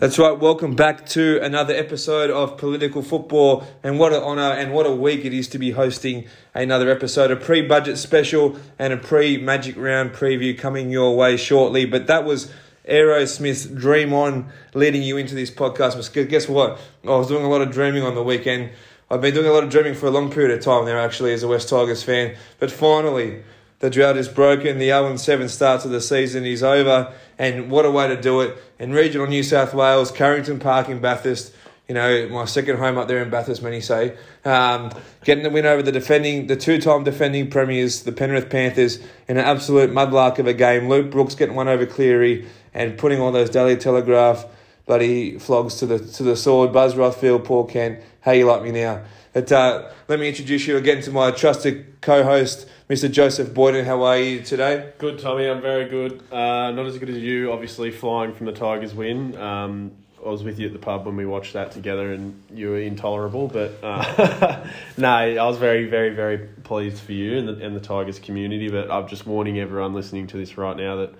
That's right. Welcome back to another episode of Political Football, and what an honour and what a week it is to be hosting another episode, a pre-budget special and a pre-Magic Round preview coming your way shortly. But that was Aerosmith's "Dream On" leading you into this podcast. But guess what? I was doing a lot of dreaming on the weekend. I've been doing a lot of dreaming for a long period of time now, actually, as a West Tigers fan. But finally, the drought is broken. The 0 7 starts of the season is over. And what a way to do it. In regional New South Wales, Carrington Park in Bathurst, you know, my second home up there in Bathurst, many say. Um, getting the win over the defending, the two-time defending premiers, the Penrith Panthers, in an absolute mudlark of a game. Luke Brooks getting one over Cleary and putting all those Daily Telegraph bloody flogs to the to the sword. Buzz Rothfield, Paul Kent, how you like me now? But uh, let me introduce you again to my trusted co-host, Mr. Joseph Boyden. How are you today? Good, Tommy. I'm very good. Uh, not as good as you, obviously, flying from the Tigers win. Um, I was with you at the pub when we watched that together, and you were intolerable. But uh, no, I was very, very, very pleased for you and the, and the Tigers community. But I'm just warning everyone listening to this right now that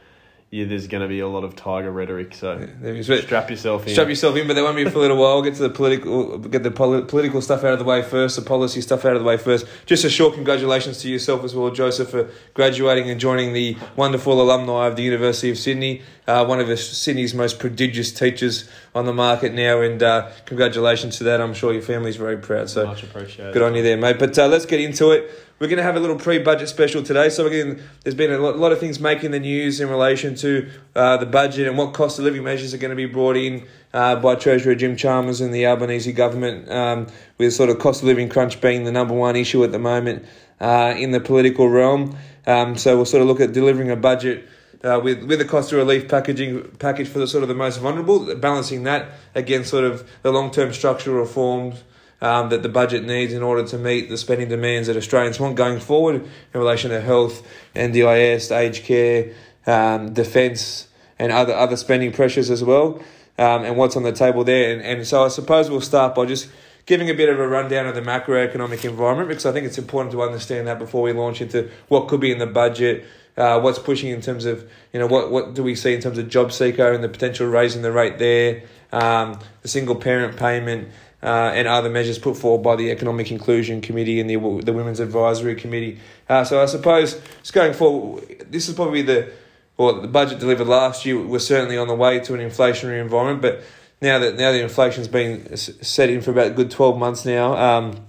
yeah, there's going to be a lot of tiger rhetoric. So yeah, strap yourself in. Strap yourself in, but they won't be for a little while. Get to the political, get the poli- political stuff out of the way first, the policy stuff out of the way first. Just a short congratulations to yourself as well, Joseph, for graduating and joining the wonderful alumni of the University of Sydney. Uh, one of Sydney's most prodigious teachers on the market now, and uh, congratulations to that. I'm sure your family's very proud. So much appreciated. Good on you there, mate. But uh, let's get into it. We're going to have a little pre-budget special today. So again, there's been a lot, of things making the news in relation to uh, the budget and what cost of living measures are going to be brought in uh, by Treasurer Jim Chalmers and the Albanese government, um, with sort of cost of living crunch being the number one issue at the moment uh, in the political realm. Um, so we'll sort of look at delivering a budget. Uh, with with the cost of relief packaging package for the sort of the most vulnerable, balancing that against sort of the long term structural reforms um, that the budget needs in order to meet the spending demands that Australians want going forward in relation to health, NDIS, aged care, um, defence, and other other spending pressures as well, um, and what's on the table there. And, and so I suppose we'll start by just giving a bit of a rundown of the macroeconomic environment because I think it's important to understand that before we launch into what could be in the budget. Uh, what's pushing in terms of you know what what do we see in terms of job seeker and the potential raising the rate there, um, the single parent payment, uh, and other measures put forward by the Economic Inclusion Committee and the, the Women's Advisory Committee. Uh, so I suppose just going forward, this is probably the well, the budget delivered last year was certainly on the way to an inflationary environment, but now that now the inflation's been set in for about a good twelve months now, um,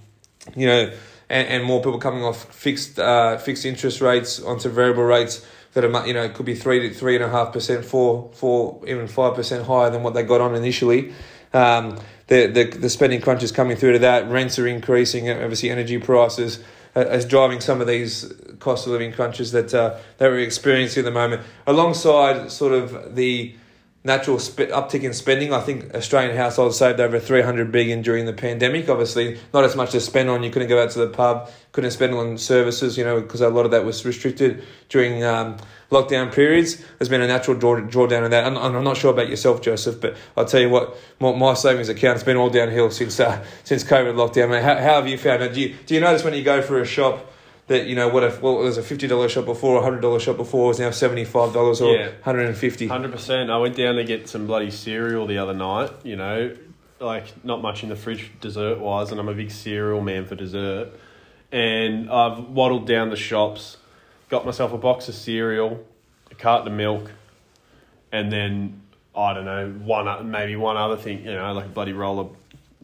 you know, and, and more people coming off fixed uh, fixed interest rates onto variable rates that are you know could be three to three and a half percent, four four even five percent higher than what they got on initially. Um, the, the, the spending crunch is coming through to that. Rents are increasing. Obviously, energy prices is driving some of these cost of living crunches that uh, that we're experiencing at the moment, alongside sort of the natural sp- uptick in spending. I think Australian households saved over 300 billion during the pandemic. Obviously, not as much to spend on. You couldn't go out to the pub, couldn't spend on services, you know, because a lot of that was restricted during um, lockdown periods. There's been a natural draw, drawdown in that. And I'm, I'm not sure about yourself, Joseph, but I'll tell you what, my, my savings account has been all downhill since uh, since COVID lockdown. How, how have you found it? Do you, do you notice when you go for a shop? That you know what if well it was a fifty dollar shop before, a hundred dollar shop before was now seventy five dollars or yeah. hundred and fifty. Hundred percent. I went down to get some bloody cereal the other night. You know, like not much in the fridge dessert wise, and I'm a big cereal man for dessert. And I've waddled down the shops, got myself a box of cereal, a carton of milk, and then I don't know one maybe one other thing. You know, like a bloody roll of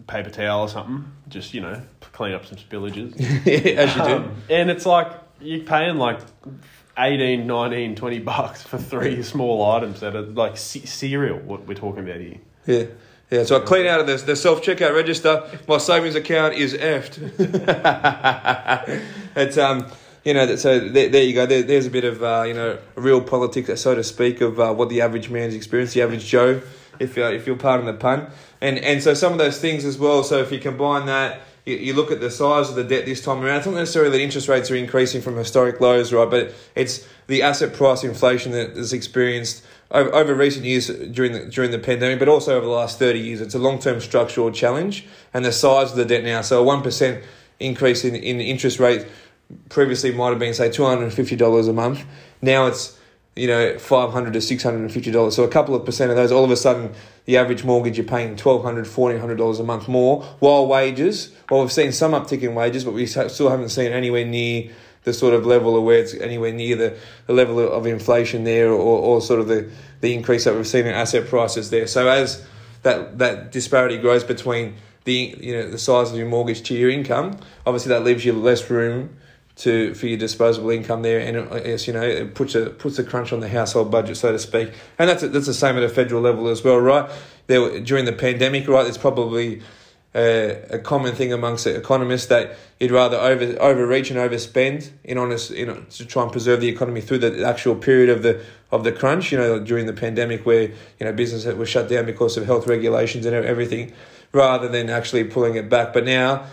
paper towel or something. Just you know, clean up some spillages. As you do. Um, and it's like you're paying like 18, 19, 20 bucks for three small items that are like c- cereal. What we're talking about here. Yeah. Yeah, so I clean out of this the self checkout register. My savings account is effed. it's um, you know, that so there, there you go. There, there's a bit of uh, you know, real politics, so to speak, of uh, what the average man's experience, the average Joe, if uh, if you're pardon the pun, and and so some of those things as well. So if you combine that you, you look at the size of the debt this time around, it's not necessarily that interest rates are increasing from historic lows, right? But it's the asset price inflation that is experienced over, over recent years during the during the pandemic, but also over the last thirty years. It's a long term structural challenge, and the size of the debt now. So a one percent increase in, in interest rate previously might have been say two hundred and fifty dollars a month. Now it's you know, five hundred to six hundred and fifty dollars. So a couple of percent of those, all of a sudden, the average mortgage you're paying twelve hundred, fourteen hundred dollars a month more. While wages, well, we've seen some uptick in wages, but we still haven't seen anywhere near the sort of level of where it's anywhere near the, the level of inflation there, or, or sort of the, the increase that we've seen in asset prices there. So as that that disparity grows between the you know the size of your mortgage to your income, obviously that leaves you less room to for your disposable income there, and it's you know it puts a puts a crunch on the household budget, so to speak. And that's that's the same at a federal level as well, right? There during the pandemic, right? There's probably a, a common thing amongst economists that you'd rather over overreach and overspend in honest you know to try and preserve the economy through the actual period of the of the crunch. You know during the pandemic where you know business was shut down because of health regulations and everything, rather than actually pulling it back. But now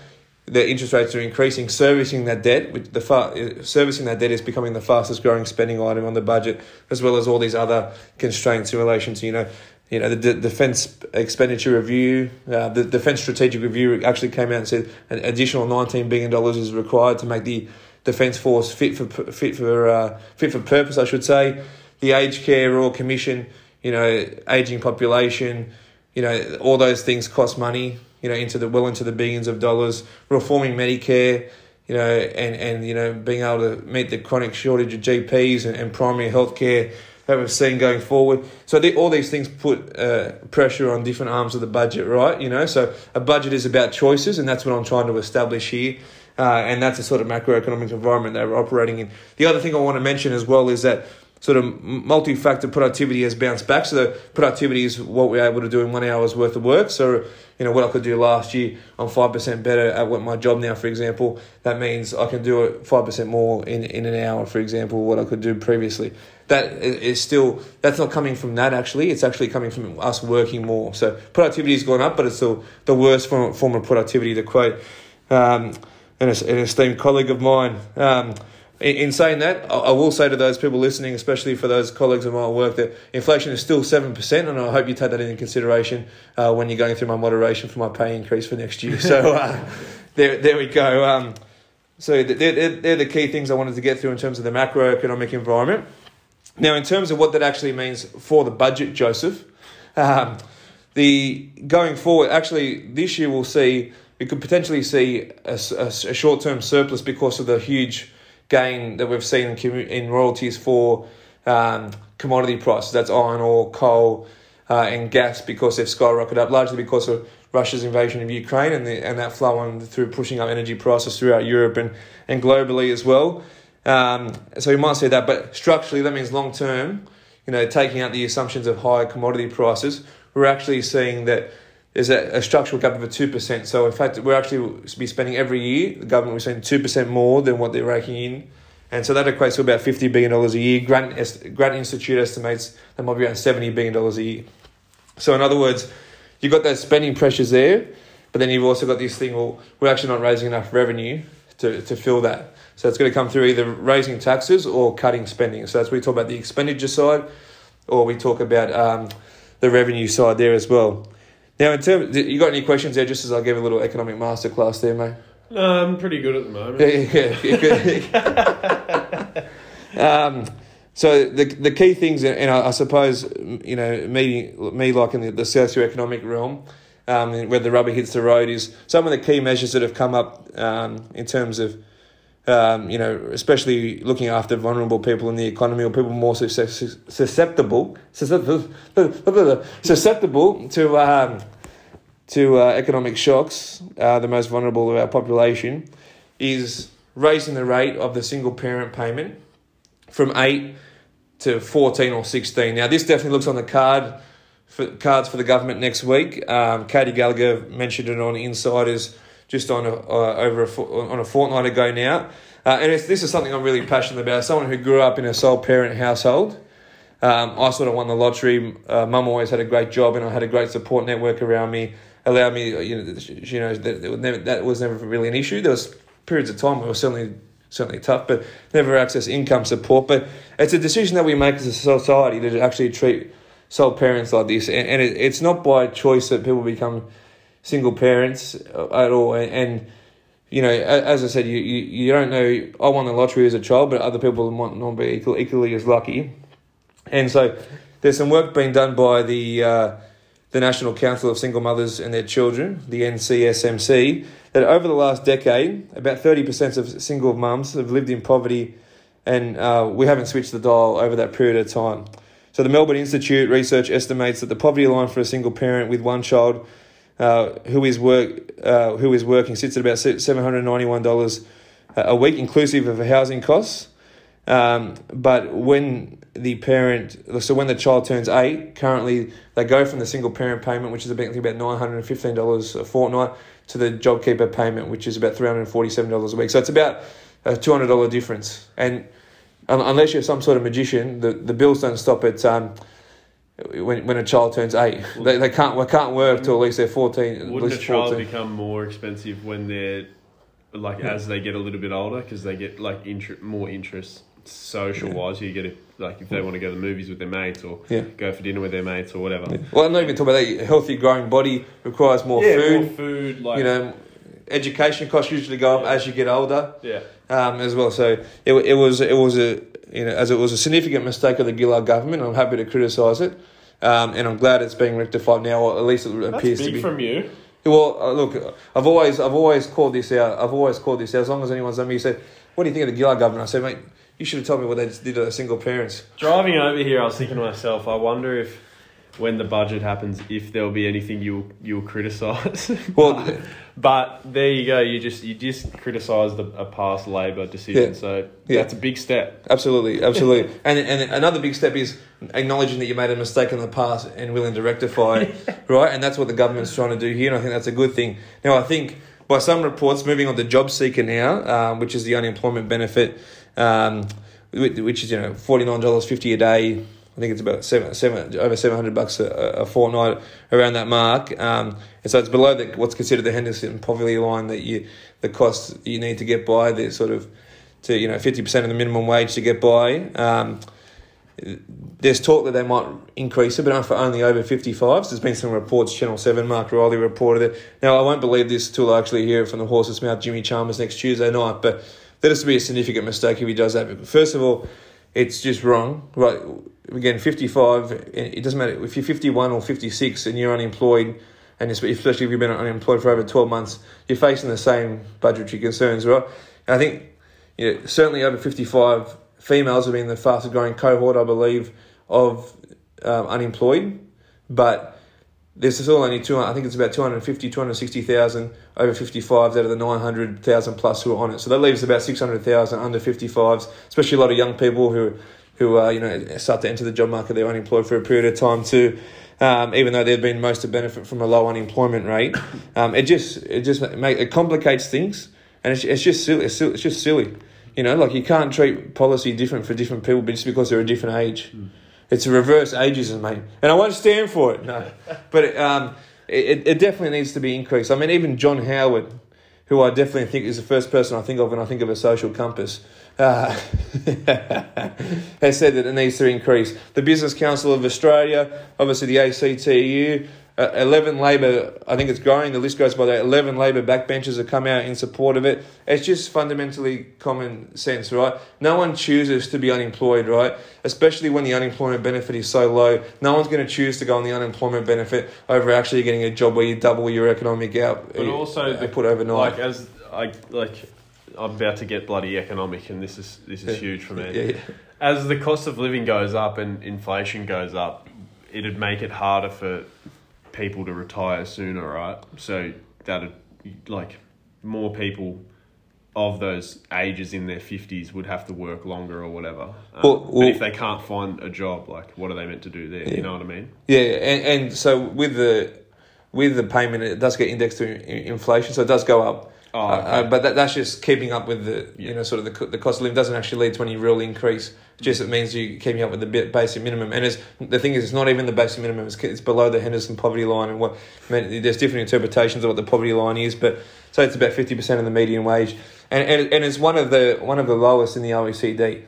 the interest rates are increasing, servicing that debt, which the far, servicing that debt is becoming the fastest growing spending item on the budget, as well as all these other constraints in relation to you know, you know the D- defense expenditure review, uh, the defense strategic review actually came out and said an additional nineteen billion dollars is required to make the defense force fit for fit for uh, fit for purpose, I should say. The aged care royal commission, you know, aging population, you know, all those things cost money you know, into the well into the billions of dollars, reforming Medicare, you know, and, and you know, being able to meet the chronic shortage of GPs and, and primary health care that we've seen going forward. So the, all these things put uh, pressure on different arms of the budget, right? You know, so a budget is about choices, and that's what I'm trying to establish here. Uh, and that's the sort of macroeconomic environment that we're operating in. The other thing I want to mention as well is that sort of multi-factor productivity has bounced back. So the productivity is what we're able to do in one hour's worth of work. So you know what I could do last year, I'm five percent better at what my job now. For example, that means I can do it five percent more in in an hour. For example, what I could do previously. That is still that's not coming from that actually. It's actually coming from us working more. So productivity has gone up, but it's still the worst form form of productivity. To quote um, an, an esteemed colleague of mine. Um, in saying that, I will say to those people listening, especially for those colleagues of my work, that inflation is still 7%, and I hope you take that into consideration uh, when you're going through my moderation for my pay increase for next year. So uh, there, there we go. Um, so they're, they're the key things I wanted to get through in terms of the macroeconomic environment. Now, in terms of what that actually means for the budget, Joseph, um, the going forward, actually, this year we'll see, we could potentially see a, a, a short term surplus because of the huge gain that we've seen in in royalties for um, commodity prices. That's iron ore, coal, uh, and gas because they've skyrocketed up, largely because of Russia's invasion of Ukraine and the, and that flow on through pushing up energy prices throughout Europe and, and globally as well. Um, so you might see that, but structurally that means long term, you know, taking out the assumptions of higher commodity prices, we're actually seeing that there's a, a structural gap of a 2%. So, in fact, we're actually be spending every year, the government was spending 2% more than what they're raking in. And so that equates to about $50 billion a year. Grattan, Grattan Institute estimates that might be around $70 billion a year. So, in other words, you've got those spending pressures there, but then you've also got this thing, well, we're actually not raising enough revenue to, to fill that. So it's going to come through either raising taxes or cutting spending. So that's we talk about the expenditure side, or we talk about um, the revenue side there as well. Now, in terms, you got any questions there? Just as I gave a little economic masterclass there, mate. No, I'm pretty good at the moment. Yeah, yeah, um, so the the key things, and I, I, suppose you know me me like in the, the socioeconomic realm, um, where the rubber hits the road, is some of the key measures that have come up um, in terms of. Um, you know, especially looking after vulnerable people in the economy or people more susceptible, susceptible, susceptible to um, to uh, economic shocks, uh, the most vulnerable of our population, is raising the rate of the single parent payment from 8 to 14 or 16. Now, this definitely looks on the card for cards for the government next week. Um, Katy Gallagher mentioned it on Insiders just on a, uh, over a, on a fortnight ago now. Uh, and this is something I'm really passionate about. Someone who grew up in a sole parent household. Um, I sort of won the lottery. Uh, Mum always had a great job, and I had a great support network around me Allowed me, you know, you know that, that was never really an issue. There was periods of time where it was certainly certainly tough, but never access income support. But it's a decision that we make as a society to actually treat sole parents like this, and, and it, it's not by choice that people become single parents at all. And, and you know, as I said, you, you, you don't know. I won the lottery as a child, but other people might not be equal, equally as lucky. And so there's some work being done by the uh, the National Council of Single Mothers and Their Children, the NCSMC, that over the last decade, about 30% of single mums have lived in poverty, and uh, we haven't switched the dial over that period of time. So the Melbourne Institute research estimates that the poverty line for a single parent with one child uh, who is work uh, who is working sits at about seven hundred ninety one dollars a week, inclusive of housing costs. Um, but when the parent, so when the child turns eight, currently they go from the single parent payment, which is about about nine hundred and fifteen dollars a fortnight, to the JobKeeper payment, which is about three hundred and forty seven dollars a week. So it's about a two hundred dollar difference. And unless you're some sort of magician, the, the bills don't stop at um, when, when a child turns eight. They, they can't they can't work till at least they're fourteen. Wouldn't a child 14. become more expensive when they're like yeah. as they get a little bit older because they get like inter- more interest social yeah. wise. You get it like if they want to go to the movies with their mates or yeah. go for dinner with their mates or whatever. Yeah. Well, I'm not even talking about that. A healthy growing body requires more yeah, food. More food, like you know, education costs usually go up as you get older. Yeah. Um, as well, so it, it was it was a you know as it was a significant mistake of the Gillard government. I'm happy to criticise it, um, and I'm glad it's being rectified now. Or at least it That's appears to be from you. Well, uh, look, I've always I've always called this out. I've always called this out. As long as anyone's done me, you said, "What do you think of the Gillard government?" I said, "Mate." You should have told me what they did to single parents. Driving over here, I was thinking to myself, I wonder if when the budget happens, if there'll be anything you'll you'll criticise. Well, but, but, there you go. You just you just criticised a, a past Labor decision, yeah. so yeah. that's a big step. Absolutely, absolutely. and and another big step is acknowledging that you made a mistake in the past and willing to rectify it, right? And that's what the government's trying to do here, and I think that's a good thing. Now, I think by some reports, moving on to Job Seeker now, um, which is the unemployment benefit, um, which is you know forty nine dollars fifty a day I think it's about seven, seven over seven hundred bucks a, a fortnight around that mark. Um, and so it's below the, what's considered the Henderson poverty line that you the cost you need to get by. The sort of to you know fifty percent of the minimum wage to get by. Um, there's talk that they might increase it, but for only over 55s. There's been some reports, Channel 7, Mark Riley reported it. Now, I won't believe this till I actually hear it from the horse's mouth, Jimmy Chalmers, next Tuesday night, but that is to be a significant mistake if he does that. But First of all, it's just wrong. Right, again, 55, it doesn't matter if you're 51 or 56 and you're unemployed, and especially if you've been unemployed for over 12 months, you're facing the same budgetary concerns, right? And I think you know, certainly over 55, females have been the fastest growing cohort, I believe, of um, unemployed, but there's still only two. I think it's about 250, 260,000 over 55s out of the 900,000 plus who are on it. So that leaves about 600,000 under 55s, especially a lot of young people who who uh, you know start to enter the job market. They're unemployed for a period of time too. Um, even though they've been most to benefit from a low unemployment rate, um, it just it just make it complicates things, and it's, it's just silly. It's, it's just silly, you know. Like you can't treat policy different for different people just because they're a different age. Mm. It's a reverse ageism, mate, and I won't stand for it. No, but um, it it definitely needs to be increased. I mean, even John Howard, who I definitely think is the first person I think of when I think of a social compass, uh, has said that it needs to increase. The Business Council of Australia, obviously the ACTU, uh, 11 Labor, I think it's growing, the list goes by that. 11 Labor backbenchers have come out in support of it. It's just fundamentally common sense, right? No one chooses to be unemployed, right? Especially when the unemployment benefit is so low. No one's going to choose to go on the unemployment benefit over actually getting a job where you double your economic out. But also, the, put overnight. Like, as I, like, I'm about to get bloody economic, and this is this is yeah. huge for me. Yeah. As the cost of living goes up and inflation goes up, it'd make it harder for people to retire sooner, right? So that like more people of those ages in their 50s would have to work longer or whatever. Um, well, well, but if they can't find a job, like what are they meant to do there? Yeah. You know what I mean? Yeah, and, and so with the with the payment, it does get indexed to inflation, so it does go up. Oh, uh, okay. uh, but that, that's just keeping up with the yeah. you know sort of the, the cost of living doesn't actually lead to any real increase. Just it means you keeping up with the basic minimum. And it's, the thing is, it's not even the basic minimum. It's, it's below the Henderson poverty line. And what I mean, there's different interpretations of what the poverty line is, but so it's about fifty percent of the median wage, and, and and it's one of the one of the lowest in the OECD.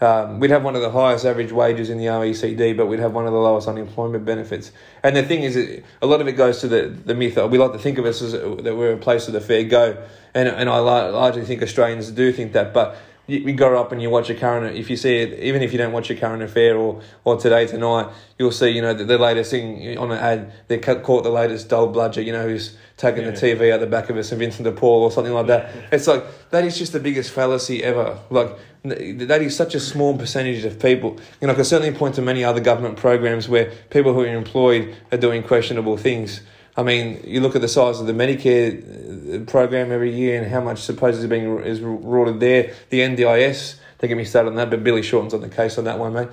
Um, we'd have one of the highest average wages in the OECD, but we'd have one of the lowest unemployment benefits. And the thing is, a lot of it goes to the, the myth that we like to think of us as that we're a place of the fair go. And, and I largely think Australians do think that. But you, you go up and you watch a current. If you see it, even if you don't watch a current affair or or today tonight, you'll see you know the, the latest thing on an ad. They ca- caught the latest dole bludger. You know who's taking Yeah. the TV out the back of a St Vincent de Paul or something like that. It's like that is just the biggest fallacy ever. Like that is such a small percentage of people. You know, I can certainly point to many other government programs where people who are employed are doing questionable things. I mean, you look at the size of the Medicare uh, program every year and how much supposedly is being is rorted there. The NDIS, don't get me started on that, but Billy Shorten's on the case on that one, mate.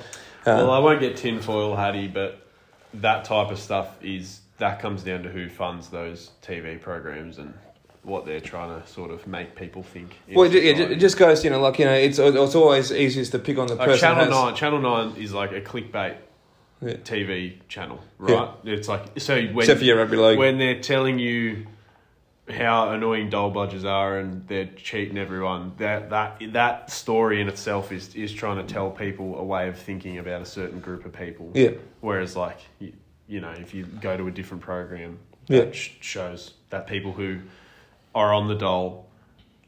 Uh, Well, I won't get tinfoil hatty, but that type of stuff is that comes down to who funds those TV programs and what they're trying to sort of make people think. well, it, society. it just goes, you know, like you know, it's it's always easiest to pick on the Like person. Channel Nine, Channel Nine is like a clickbait Yeah. TV channel, right? It's like so when Except for your rugby league. when they're telling you how annoying dole bludgers are and they're cheating everyone. That that that story in itself is is trying to tell people a way of thinking about a certain group of people. Yeah. Whereas, like you, know, if you go to a different program, Yeah. that sh- shows that people who are on the dole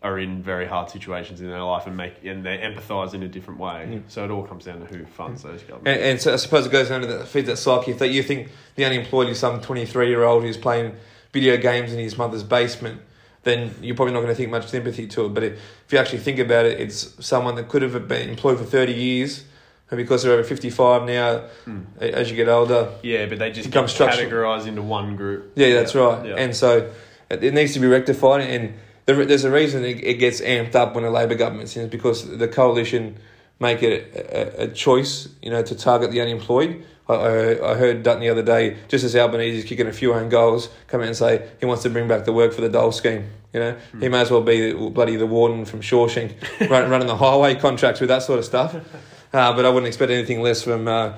are in very hard situations in their life and make and they empathise in a different way. So it all comes down to who funds those governments. And, and so I suppose it goes down to that feeds that psyche. If that you think the unemployed is some twenty three year old who's playing video games in his mother's basement, then you're probably not going to think much sympathy to it. But if if you actually think about it, it's someone that could have been employed for thirty years, and because they're over fifty five now, hmm. a- as you get older, Yeah, but they just Become get categorised into one group. Yeah, that's right. Yeah. And so it needs to be rectified. And there, there's a reason it, gets amped up when a Labor government's in, because the coalition make it a, a, a choice, you know, to target the unemployed. I, I, I heard Dutton the other day, just as Albanese is kicking a few own goals, come out and say he wants to bring back the work for the dole scheme. You know, hmm. he may as well be the, bloody the warden from Shawshank, run, running the highway contracts with that sort of stuff. Uh, but I wouldn't expect anything less from uh,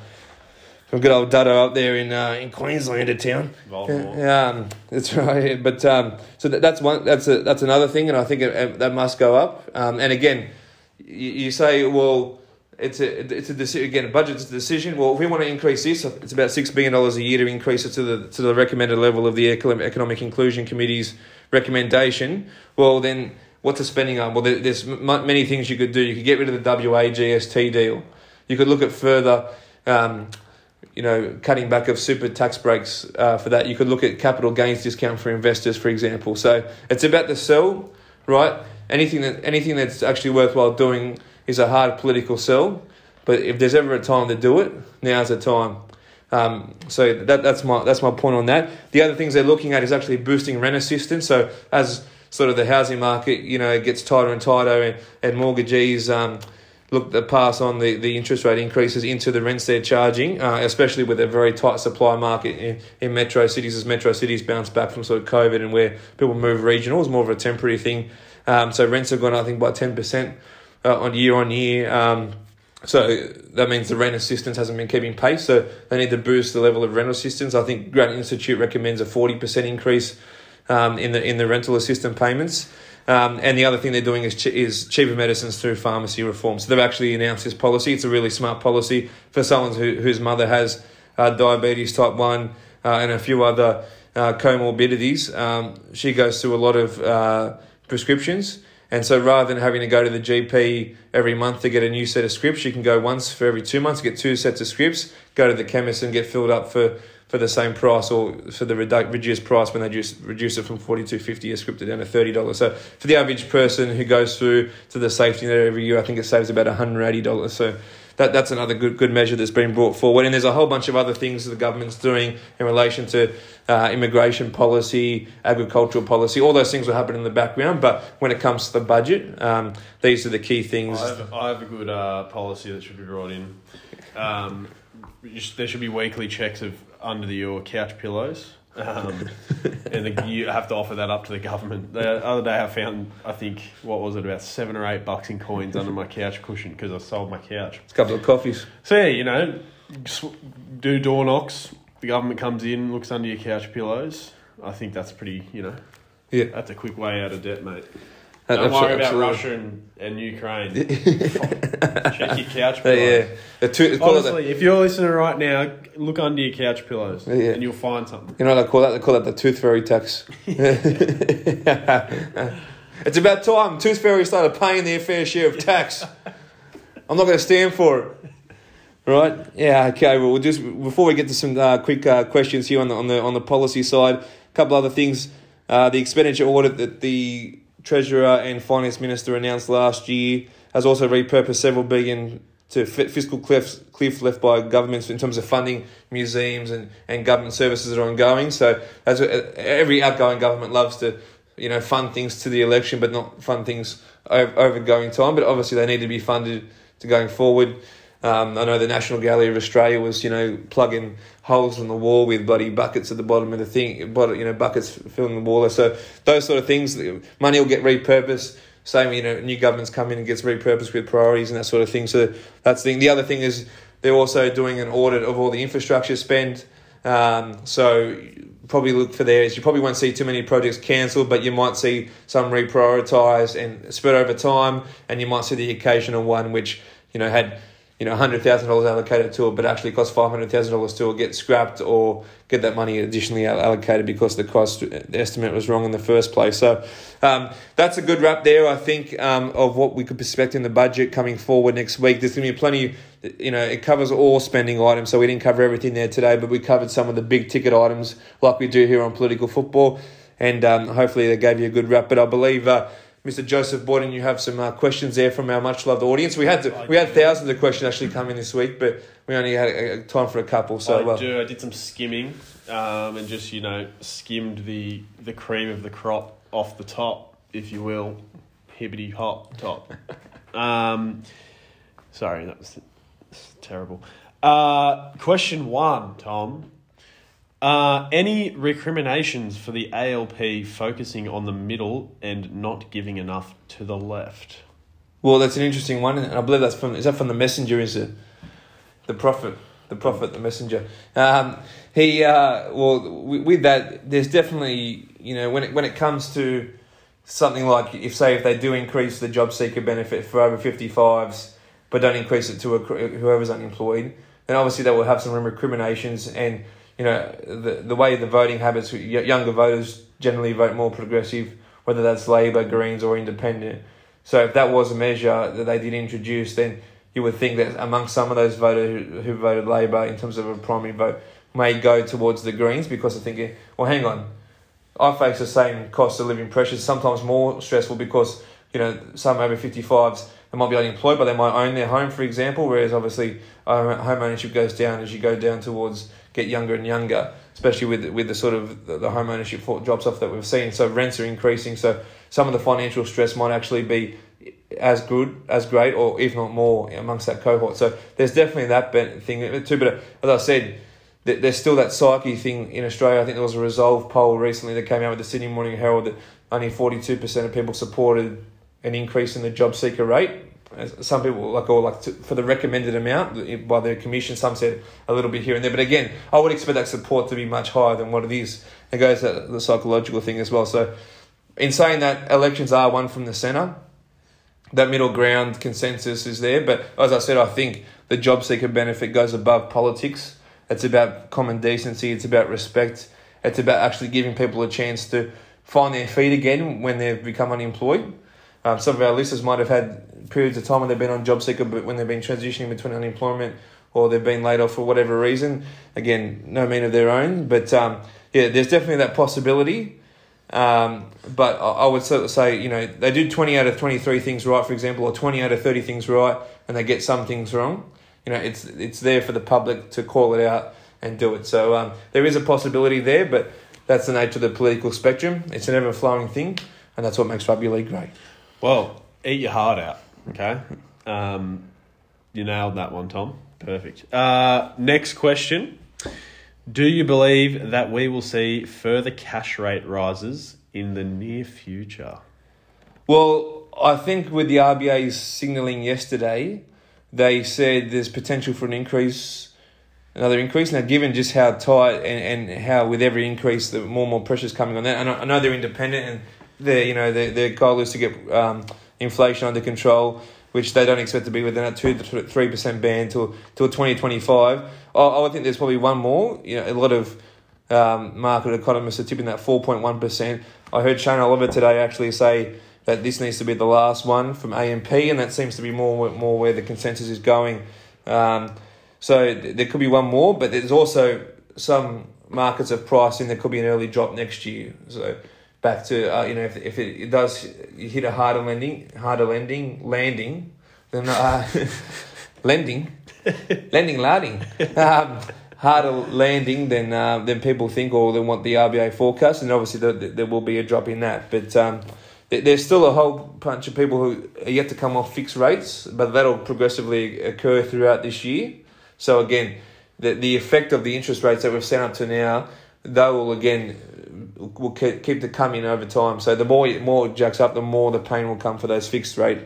from good old Dutto up there in uh, in Queenslander town. Yeah, um, that's right. But um, so that, that's one. That's a, that's another thing, and I think it, it- that must go up. Um, and again, you, you say, well, it's a it's a decision. Again, a budget's a decision. Well, if we want to increase this, it's about six billion dollars a year to increase it to the to the recommended level of the Economic Inclusion Committee's recommendation. Well, then what's the spending on? Well, there's many things you could do. You could get rid of the WA GST deal. You could look at further. Um, you know, cutting back of super tax breaks uh, for that. You could look at capital gains discount for investors, for example. So it's about the sell, right? Anything that anything that's actually worthwhile doing is a hard political sell. But if there's ever a time to do it, now's the time. Um, so that that's my that's my point on that. The other things they're looking at is actually boosting rent assistance. So as sort of the housing market, you know, gets tighter and tighter, and, and mortgagees um, look to pass on the, the interest rate increases into the rents they're charging, uh, especially with a very tight supply market in, in metro cities as metro cities bounce back from sort of COVID and where people move regional is more of a temporary thing. Um, so rents have gone, I think, by 10% uh, on year on year. Um, so that means the rent assistance hasn't been keeping pace. So they need to boost the level of rental assistance. I think Grattan Institute recommends a 40% increase um, in the in the rental assistance payments. Um, and the other thing they're doing is ch- is cheaper medicines through pharmacy reform. So they've actually announced this policy. It's a really smart policy for someone who, whose mother has uh, diabetes type one uh, and a few other uh, comorbidities. Um, she goes through a lot of uh, prescriptions. And so rather than having to go to the GP every month to get a new set of scripts, you can go once for every two months, get two sets of scripts, go to the chemist and get filled up for, for the same price or for the redu- reduced price when they just reduce it from forty two fifty a script down to thirty dollars. So for the average person who goes through to the safety net every year, I think it saves about one hundred eighty dollars. So that that's another good good measure that's been brought forward. And there's a whole bunch of other things the government's doing in relation to uh, immigration policy, agricultural policy. All those things will happen in the background, but when it comes to the budget, um, these are the key things. I have, I have a good uh, policy that should be brought in. Um, there should be weekly checks of under your couch pillows. Um, and the, you have to offer that up to the government. The other day, I found, I think, what was it, about seven or eight bucks in coins under my couch cushion because I sold my couch. It's a couple of coffees. So, yeah, you know, do door knocks. The government comes in, looks under your couch pillows. I think that's pretty, you know, Yeah, that's a quick way out of debt, mate. That- Don't worry about absolutely. Russia and, and Ukraine. Check your couch pillows. yeah, the two, call the- Honestly, if you're listening right now, look under your couch pillows Yeah, yeah. and you'll find something. You know what they call that? They call that the tooth fairy tax. It's about time Tooth Fairy started paying their fair share of tax. I'm not going to stand for it. Right? Yeah. Okay. Well, we'll just before we get to some uh, quick uh, questions here on the on the on the policy side, a couple other things. Uh, the expenditure audit that the treasurer and finance minister announced last year has also repurposed several billion to fiscal cliff, cliff left by governments in terms of funding museums and, and government services that are ongoing. So as every outgoing government loves to, you know, fund things to the election, but not fund things over, over going time. But obviously they need to be funded to going forward. Um, I know the National Gallery of Australia was, you know, plugging holes in the wall with bloody buckets at the bottom of the thing, but you know, buckets filling the wall. So those sort of things, money will get repurposed. Same, you know, new governments come in and gets repurposed with priorities and that sort of thing. So that's the thing. The other thing is they're also doing an audit of all the infrastructure spend. Um, so probably look for theirs. You probably won't see too many projects cancelled, but you might see some reprioritised and spread over time, and you might see the occasional one which you know had you know, hundred thousand dollars allocated to it, but actually cost five hundred thousand dollars to it, get scrapped or get that money additionally allocated because the cost the estimate was wrong in the first place. So um, that's a good wrap there, I think, um, of what we could expect in the budget coming forward next week. There's going to be plenty. You know, it covers all spending items, so we didn't cover everything there today, but we covered some of the big ticket items like we do here on political football, and um, hopefully they gave you a good wrap. But I believe. Uh, Mr. Joseph Boyden, you have some uh, questions there from our much loved audience. We had to, we had thousands of questions actually come in this week, but we only had a, a time for a couple. So I uh, do. I did some skimming, um, and just you know skimmed the the cream of the crop off the top, if you will, hibbity hop top. um, sorry, that was terrible. Uh, question one, Tom. Uh, any recriminations for the ALP focusing on the middle and not giving enough to the left? Well, that's an interesting one, and I believe that's from is that from the messenger? Is it the prophet? The prophet, the messenger. Um, he uh, well with that, there's definitely you know when it when it comes to something like if say if they do increase the job seeker benefit for over fifty fives, but don't increase it to a, whoever's unemployed, then obviously that will have some recriminations and you know, the, the way the voting habits, younger voters generally vote more progressive, whether that's Labor, Greens, or Independent. So if that was a measure that they did introduce, then you would think that among some of those voters who, voted Labor in terms of a primary vote may go towards the Greens because they're thinking, well, hang on, I face the same cost of living pressures, sometimes more stressful because, you know, some over 55s, they might be unemployed, but they might own their home, for example, whereas obviously uh, home ownership goes down as you go down towards get younger and younger, especially with with the sort of the, home ownership drops off that we've seen. So rents are increasing. So some of the financial stress might actually be as good, as great, or if not more amongst that cohort. So there's definitely that thing too. But uh, as I said, there's still that psyche thing in Australia. I think there was a Resolve poll recently that came out with the Sydney Morning Herald that only 42% of people supported an increase in the job seeker rate Uh, some people like or like to, for the recommended amount by the commission. Some said a little bit here and there, but again, I would expect that support to be much higher than what it is. It goes to the psychological thing as well. So, in saying that, elections are one from the centre. That middle ground consensus is there, but as I said, I think the job seeker benefit goes above politics. It's about common decency. It's about respect. It's about actually giving people a chance to find their feet again when they've become unemployed. Um, some of our listeners might have had periods of time when they've been on job seeker, but when they've been transitioning between unemployment or they've been laid off for whatever reason. Again, no mean of their own, but um, yeah, there's definitely that possibility. Um, but I, would sort of say, you know, they do 20 out of 23 things right, for example, or 20 out of 30 things right, and they get some things wrong. You know, it's it's there for the public to call it out and do it. So um, there is a possibility there, but that's the nature of the political spectrum. It's an ever flowing thing, and that's what makes rugby league great. Well, eat your heart out, okay? Um, you nailed that one, Tom. Perfect. Uh, next question. Do you believe that we will see further cash rate rises in the near future? Well, I think with the RBA's signalling yesterday, they said there's potential for an increase, another increase. Now, given just how tight and, and how with every increase, the more and more pressure is coming on that, and I know they're independent and their you know their, goal is to get um, inflation under control, which they don't expect to be within a two to three percent band till till twenty twenty five. I, I think there's probably one more. You know, a lot of um, market economists are tipping that four point one percent. I heard Shane Oliver today actually say that this needs to be the last one from AMP, and that seems to be more more where the consensus is going. Um, so there could be one more, but there's also some markets have priced in there could be an early drop next year. So back to uh, you know if, if it, it does hit a harder landing, harder landing, landing, then uh, lending, lending, landing, um, harder landing than uh, than people think or than what the RBA forecast, and obviously the, the, there will be a drop in that, but. Um, there's still a whole bunch of people who are yet to come off fixed rates, but that'll progressively occur throughout this year. So again, the the effect of the interest rates that we've seen up to now, they will again will keep the coming over time. So the more more it jacks up, the more the pain will come for those fixed rate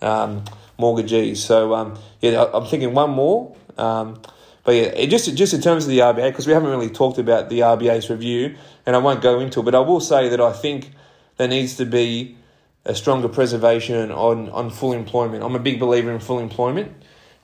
um, mortgagees. So um, yeah, I'm thinking one more. Um, but yeah, just just in terms of the RBA, because we haven't really talked about the RBA's review, and I won't go into it, but I will say that I think there needs to be a stronger preservation on, on full employment. I'm a big believer in full employment.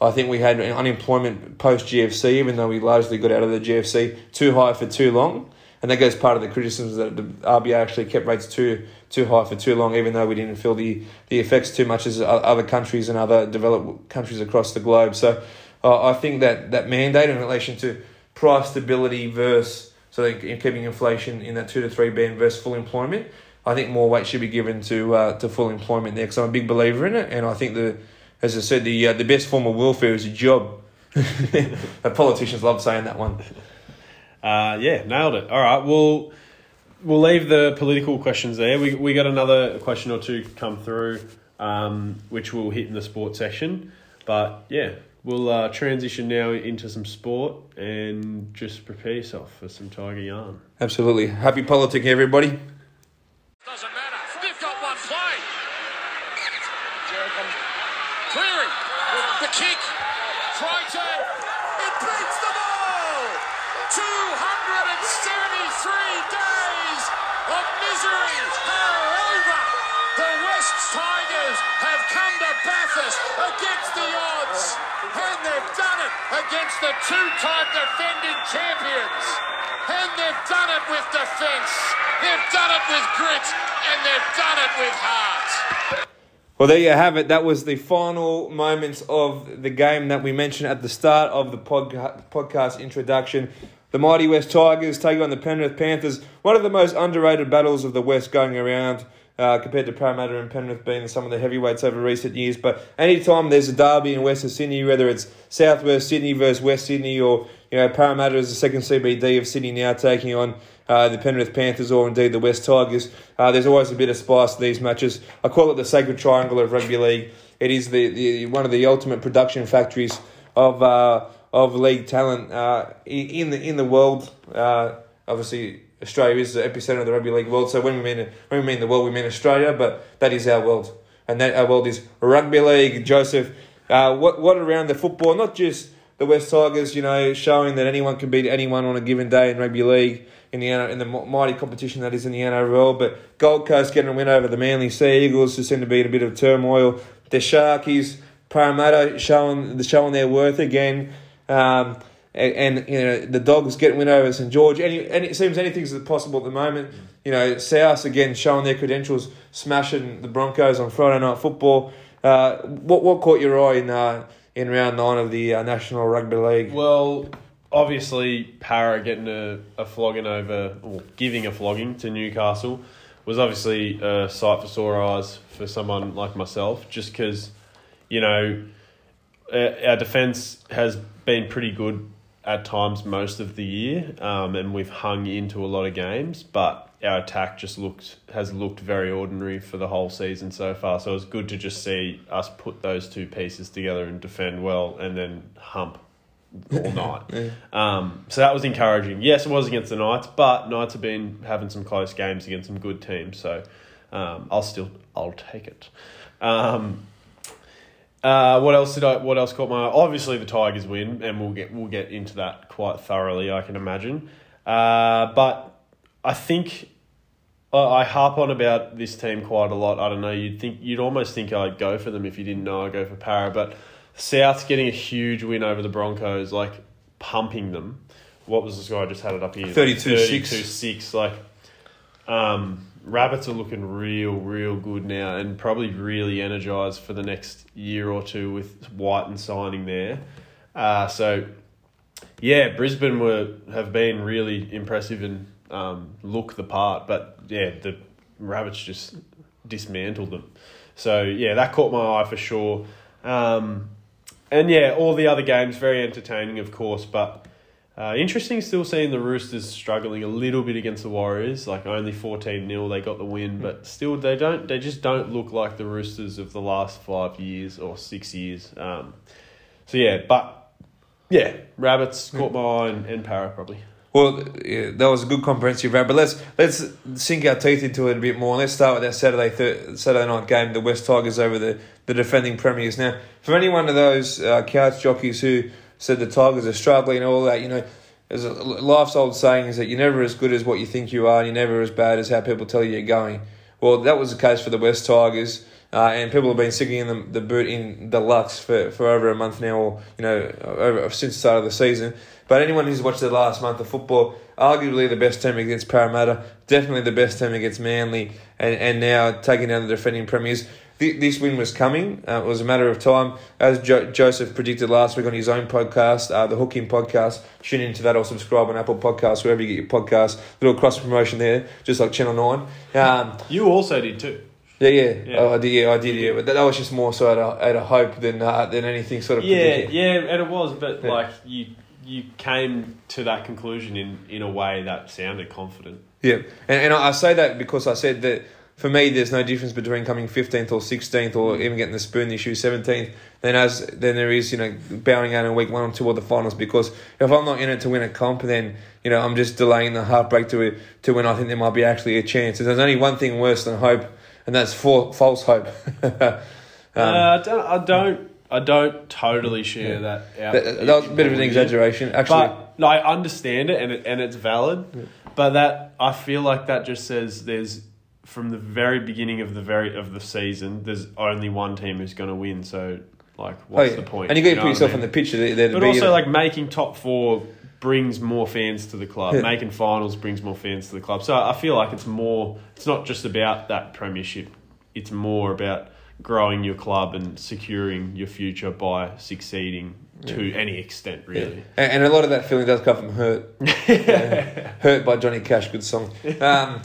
I think we had unemployment post GFC, even though we largely got out of the GFC, too high for too long. And that goes part of the criticisms that the RBA actually kept rates too too high for too long, even though we didn't feel the, the effects too much as other countries and other developed countries across the globe. So uh, I think that that mandate in relation to price stability versus so keeping inflation in that two to three band versus full employment I think more weight should be given to uh, to full employment there because I'm a big believer in it, and I think the, as I said, the uh, the best form of welfare is a job. politicians love saying that one. Uh, yeah, nailed it. All right, we'll we'll leave the political questions there. We we got another question or two come through, um, which we'll hit in the sports section. But yeah, we'll uh, transition now into some sport and just prepare yourself for some tiger yarn. Absolutely, happy politic, everybody. against two-time defending champions. And they've done it with defence. They've done it with grit. And they've done it with heart. Well, there you have it. That was the final moments of the game that we mentioned at the start of the podca- podcast introduction. The Mighty West Tigers taking on the Penrith Panthers. One of the most underrated battles of the West going around uh, compared to Parramatta and Penrith being some of the heavyweights over recent years. But anytime there's a derby in Western Sydney, whether it's Southwest Sydney versus West Sydney or you know Parramatta is the second CBD of Sydney now taking on uh, the Penrith Panthers or indeed the West Tigers, uh, there's always a bit of spice to these matches. I call it the sacred triangle of rugby league. It is the, the one of the ultimate production factories of uh, of league talent uh, in the in the world. Uh, obviously, Australia is the epicenter of the rugby league world. So when we mean when we mean the world, we mean Australia, but that is our world, and that our world is rugby league. Joseph, uh, what what around the football? Not just the West Tigers, you know, showing that anyone can beat anyone on a given day in rugby league in the in the mighty competition that is in the NRL. But Gold Coast getting a win over the Manly Sea Eagles, who seem to be in a bit of turmoil. The Sharkies, Parramatta showing the showing their worth again. Um, and, and, you know the Dogs getting win over St George. Any, and it seems anything's possible at the moment. You know, South again showing their credentials, smashing the Broncos on Friday night football. Uh, what what caught your eye in uh, in round nine of the uh, National Rugby League? Well, obviously Para getting a, a flogging over, or giving a flogging to Newcastle, was obviously a sight for sore eyes for someone like myself. Just because, you know, our defence has been pretty good at times most of the year, um, and we've hung into a lot of games, but our attack just looked has looked very ordinary for the whole season so far. So it's good to just see us put those two pieces together and defend well, and then hump all night. yeah. um, so that was encouraging. Yes, it was against the Knights, but Knights have been having some close games against some good teams. So um, I'll still I'll take it. Um, uh, what else did I? What else caught my eye? Obviously, the Tigers win, and we'll get we'll get into that quite thoroughly. I can imagine. Uh, but I think uh, I harp on about this team quite a lot. I don't know. You'd think you'd almost think I'd go for them if you didn't know I'd go for Para, but South's getting a huge win over the Broncos, like pumping them. What was the score? I just had it up here. 32 6. 6. Like, um, Rabbits are looking real, real good now, and probably really energised for the next year or two with Wighton signing there. Uh, so, yeah, Brisbane were have been really impressive and um, look the part, but yeah, the Rabbits just dismantled them. So yeah, that caught my eye for sure. Um, and yeah, all the other games very entertaining, of course, but uh, interesting still seeing the Roosters struggling a little bit against the Warriors, like only 14 0 they got the win, but still they don't they just don't look like the Roosters of the last 5 years or 6 years. Um, so yeah, but yeah, Rabbits caught my eye and, and Para probably. Well, yeah, that was a good comprehensive round, but let's let's sink our teeth into it a bit more. Let's start with that Saturday thir- Saturday night game, the West Tigers over the, the defending premiers. Now, for any one of those uh, couch jockeys who said the Tigers are struggling and all that, you know, there's a life's old saying is that you're never as good as what you think you are, and you're never as bad as how people tell you you're going. Well, that was the case for the West Tigers. Uh, and people have been sticking in the, the boot in the for, for over a month now, or you know, over, since the start of the season. But anyone who's watched the last month of football, arguably the best team against Parramatta, definitely the best team against Manly, and, and now taking down the defending premiers. This win was coming. Uh, it was a matter of time. As jo- Joseph predicted last week on his own podcast, uh, the Hooking podcast, tune into that or subscribe on Apple Podcasts, wherever you get your podcasts. Little cross promotion there, just like Channel 9. Um, you also did too. Yeah, yeah, yeah. Oh, I did. Yeah, I did. Yeah, but that, that was just more so out of, out of hope than uh, than anything sort of. Yeah, predicted. yeah, and it was, but yeah. like you you came to that conclusion in in a way that sounded confident. Yeah, and and I say that because I said that for me, there's no difference between coming fifteenth or sixteenth or even getting the spoon issue seventeenth than as then there is you know bowing out in week one or two of the finals because if I'm not in it to win a comp, then you know I'm just delaying the heartbreak to to when I think there might be actually a chance. And There's only one thing worse than hope and that's for false hope. um, uh, I don't. I don't. I don't totally share yeah. that. That, that was a bit of an exaggeration, actually. But I understand it, and it, and it's valid. Yeah. But that I feel like that just says there's from the very beginning of the very of the season, there's only one team who's going to win. So like, what's oh, yeah. the point? And you got to put yourself I mean? on the picture. There, but also, like making top four brings more fans to the club. Yeah. Making finals brings more fans to the club. So I feel like it's more. It's not just about that premiership. It's more about growing your club and securing your future by succeeding to yeah. any extent, really. Yeah. And, and, a lot of that feeling does come from Hurt. Hurt by Johnny Cash, good song. Um,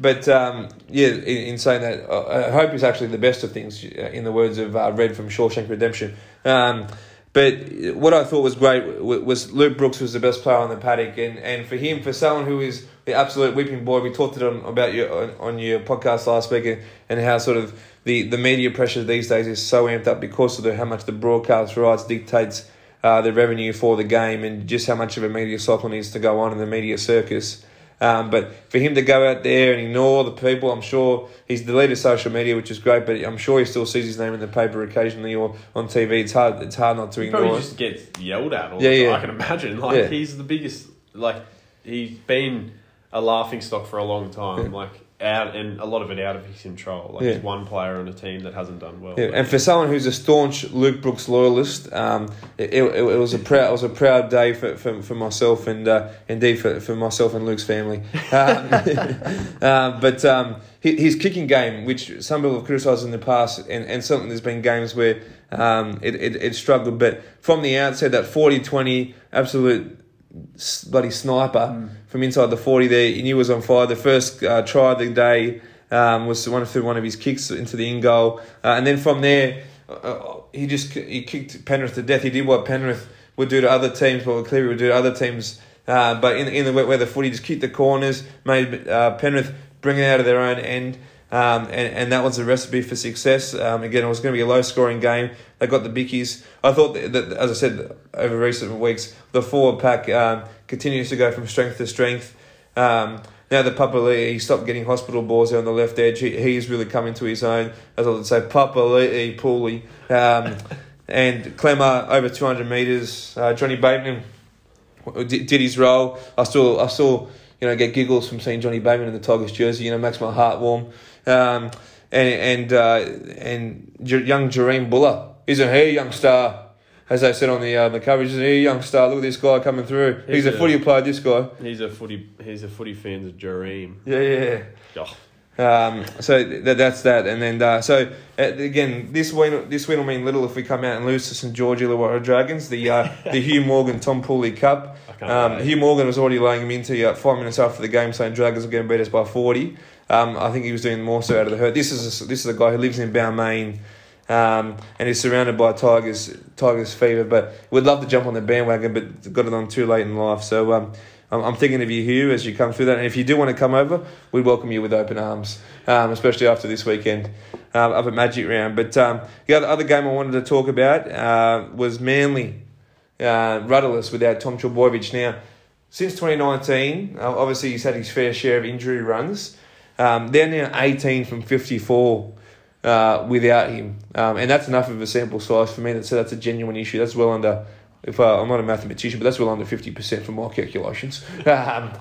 but um, yeah, in, in, saying that, uh, hope is actually the best of things, uh, in the words of uh, Red from Shawshank Redemption. Um, but what I thought was great was Luke Brooks was the best player on the paddock, and, and for him, for someone who is the absolute whipping boy, we talked on, about you on, on your podcast last week, and, and how sort of the, the media pressure these days is so amped up because of the, how much the broadcast rights dictates uh, the revenue for the game, and just how much of a media cycle needs to go on in the media circus. Um, but for him to go out there and ignore the people, I'm sure he's deleted social media, which is great. But I'm sure he still sees his name in the paper occasionally or on TV. It's hard. It's hard not to he ignore. Probably just gets yelled at. All yeah, yeah. I can imagine. Like yeah. he's the biggest. Like he's been a laughing stock for a long time. Like out and a lot of it out of his control. Like yeah. he's one player on a team that hasn't done well. Yeah. And for someone who's a staunch Luke Brooks loyalist, um, it, it, it, was a proud it was a proud day for, for, for myself and uh, indeed for, for myself and Luke's family. Um, uh, but um, his kicking game, which some people have criticised in the past, and, and certainly there's been games where um, it, it, it struggled, but from the outset, that 40-20 absolute bloody sniper mm. From inside the 40 there. He knew he was on fire. The first uh, try of the day um, was one through one of his kicks into the in goal. Uh, and then from there, uh, uh, he just he kicked Penrith to death. He did what Penrith would do to other teams, what Cleary would do to other teams. Uh, but in, in the wet weather footy, just kicked the corners, made uh, Penrith bring it out of their own end. Um, and, and that was a recipe for success. Um, again, it was going to be a low scoring game. They got the bickies. I thought that, that as I said over recent weeks, the forward pack um, continues to go from strength to strength. Um, now that Papali'i, he stopped getting hospital balls there on the left edge. He, he's really coming to his own. As I would say, Papali'i, Pooley. Um, and Klemmer over 200 metres. Uh, Johnny Bateman did, did his role. I still, I still, you know, get giggles from seeing Johnny Bateman in the Tigers jersey. You know, makes my heart warm. Um, and and uh, and young Jahream Bula. He's a hey young star. As I said on the uh, the coverage, he's a young star. Look at this guy coming through. He's, he's a, a, footy player. This guy. He's a footy. He's a footy fan of Jahream. Yeah, yeah. Oh. Um, so th- that's that, and then uh, so uh, again, this win this win will mean little if we come out and lose to St George Illawarra Dragons, the uh, the Hugh Morgan Tom Pooley Cup. Um. Hugh Morgan was already laying him into uh, five minutes after the game, saying Dragons are going to beat us by forty. Um, I think he was doing more so out of the hurt. This is a, this is a guy who lives in Balmain. Um, and is surrounded by Tigers, Tigers fever, but would love to jump on the bandwagon, but got it on too late in life. So um, I'm, thinking of you, Hugh, as you come through that. And if you do want to come over, we'd welcome you with open arms, um, especially after this weekend um, up Magic Round. But um, the other, game I wanted to talk about uh, was Manly, uh, rudderless without Tom Trbojevic. Now, since 2019, uh, obviously he's had his fair share of injury runs. Um, they're now 18 from 54 uh, without him, um, and that's enough of a sample size for me to say that's a genuine issue. That's well under. If uh, I'm not a mathematician, but that's well under 50 percent from my calculations. um,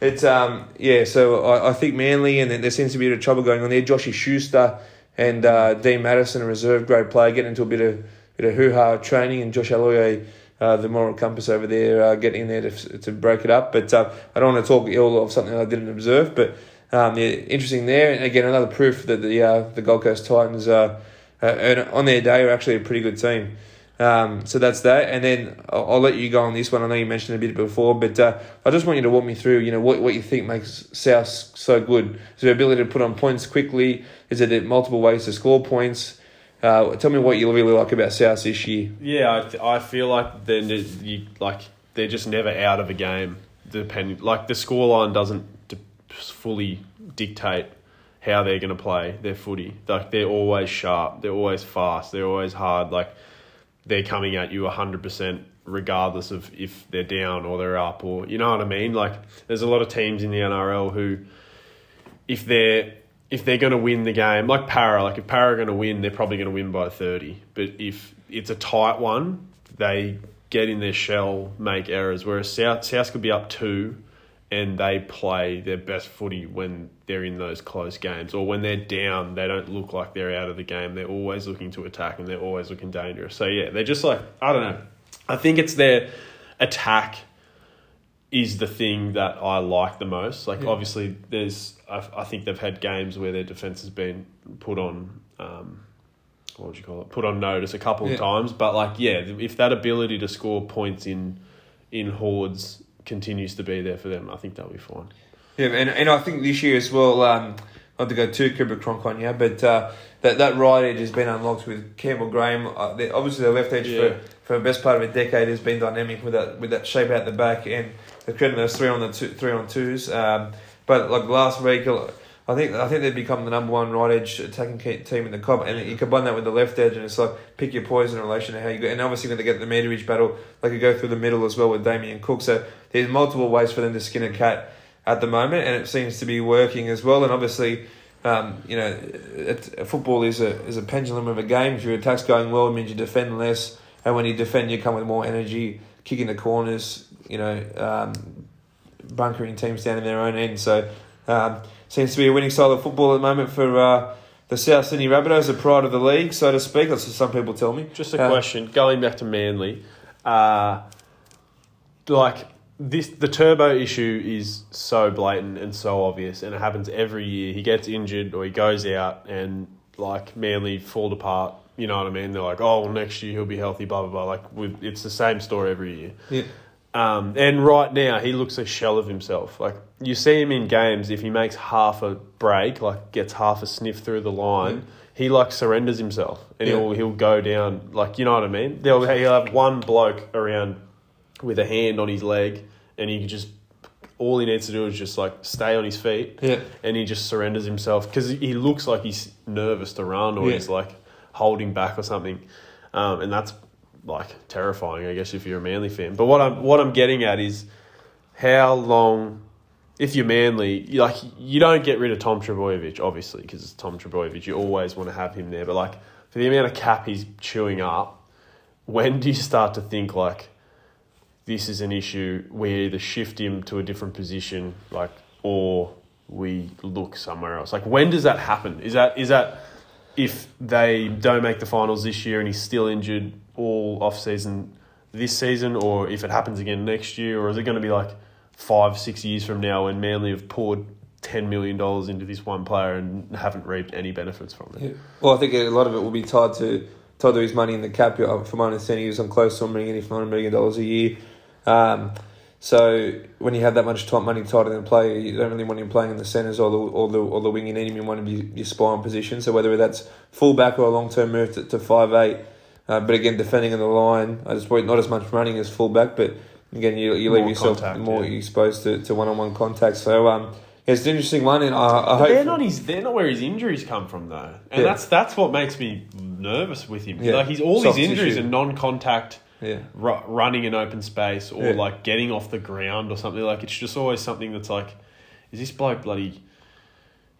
it's um yeah, so I, I think Manly, and there seems to be a bit of trouble going on there. Joshy Schuster and uh, Dean Madison, a reserve grade player, getting into a bit of bit of hoo ha training, and Josh Aloiai, uh, the moral compass over there, uh, getting in there to, to break it up. But uh, I don't want to talk ill of something I didn't observe. But um, yeah, interesting there. And again, another proof that the uh, the Gold Coast Titans uh, uh, on their day are actually a pretty good team. Um, so that's that, and then I'll, I'll let you go on this one. I know you mentioned a bit before, but uh, I just want you to walk me through. You know what what you think makes South so good. Is their ability to put on points quickly? Is it multiple ways to score points? Uh, tell me what you really like about South this year. Yeah, I, I feel like then you like they're just never out of a game. Depending, like the scoreline doesn't fully dictate how they're going to play their footy. Like they're always sharp, they're always fast, they're always hard. Like they're coming at you hundred percent, regardless of if they're down or they're up, or you know what I mean. Like there's a lot of teams in the NRL who, if they're if they're going to win the game, like Para, like if Para are going to win, they're probably going to win by 30. But if it's a tight one, they get in their shell, make errors. Whereas South, South could be up two and they play their best footy when they're in those close games. Or when they're down, they don't look like they're out of the game. They're always looking to attack and they're always looking dangerous. So yeah, they're just like, I don't know. I think it's their attack is the thing that I like the most. Like, obviously, there's I, I think they've had games where their defense has been put on. Um, what would you call it? Put on notice a couple Yeah. of times, but like, yeah, if that ability to score points in in hordes continues to be there for them, I think they'll be fine. Yeah, and, and I think this year as well, um, not to go too Cooper Cronk on you, but uh, that, that right edge has been unlocked with Campbell Graham. Uh, the- obviously, the left edge Yeah. for, for the best part of a decade has been dynamic with that with that shape out the back and the credit those three on the two, three on twos. Um, but like last week, I think I think they've become the number one right edge attacking team in the cup, and you combine that with the left edge, and it's like pick your poison in relation to how you go. And obviously, when they get the meterage battle, they could go through the middle as well with Damien Cook. So there's multiple ways for them to skin a cat at the moment, and it seems to be working as well. And obviously, um, you know, it, football is a is a pendulum of a game. If your attack's going well, it means you defend less, and when you defend, you come with more energy, kicking the corners, you know, um, bunkering teams down in their own end. So um, seems to be a winning style of football at the moment for uh, the South Sydney Rabbitohs, the pride of the league, so to speak. That's what some people tell me. Just a Uh, question going back to Manly, uh, like this, the turbo issue is so blatant and so obvious, and it happens every year. He gets injured or he goes out, and like Manly fall apart. You know what I mean? They're like, oh, well, next year he'll be healthy. Blah blah blah. Like with, it's the same story every year. Yeah. Um, and right now, he looks a shell of himself. Like you see him in games, if he makes half a break, like gets half a sniff through the line, he like surrenders himself, and Yeah. he'll he'll go down. Like you know what I mean? They'll he'll have one bloke around with a hand on his leg, and he just all he needs to do is just like stay on his feet, Yeah. and he just surrenders himself because he looks like he's nervous to run or Yeah. he's like holding back or something, um, and that's like terrifying, I guess, if you're a Manly fan. But what I'm what I'm getting at is how long, if you're Manly, like you don't get rid of Tom Trbojevic, obviously, because it's Tom Trbojevic. You always want to have him there, but like for the amount of cap he's chewing up, when do you start to think like this is an issue? We either shift him to a different position, like, or we look somewhere else. Like, when does that happen? Is that is that if they don't make the finals this year and he's still injured all off season this season, or if it happens again next year, or is it going to be like five, six years from now when Manly have poured ten million dollars into this one player and haven't reaped any benefits from it. Yeah. Well, I think a lot of it will be tied to tied to his money in the cap. From my understanding, he was on close to a million, if not a million dollars a year. Um, so when you have that much top money tied in the play, you don't really want him playing in the centres or the or the or the wing. You need him in one of your, your spine positions. So whether that's full back or a long term move to, to five eight, uh, but again defending in the line, I just not as much running as fullback, but again you you leave More yourself contact, more yeah. exposed to, to one on one contact. So um, yeah, it's an interesting one, and I, I hope they're not his. They're not where his injuries come from, though, and Yeah. that's that's what makes me nervous with him. Yeah. Like he's all Soft his injuries tissue. are non-contact, yeah. ru- running in open space or like getting off the ground or something. Like it's just always something that's like, is this bloke bloody?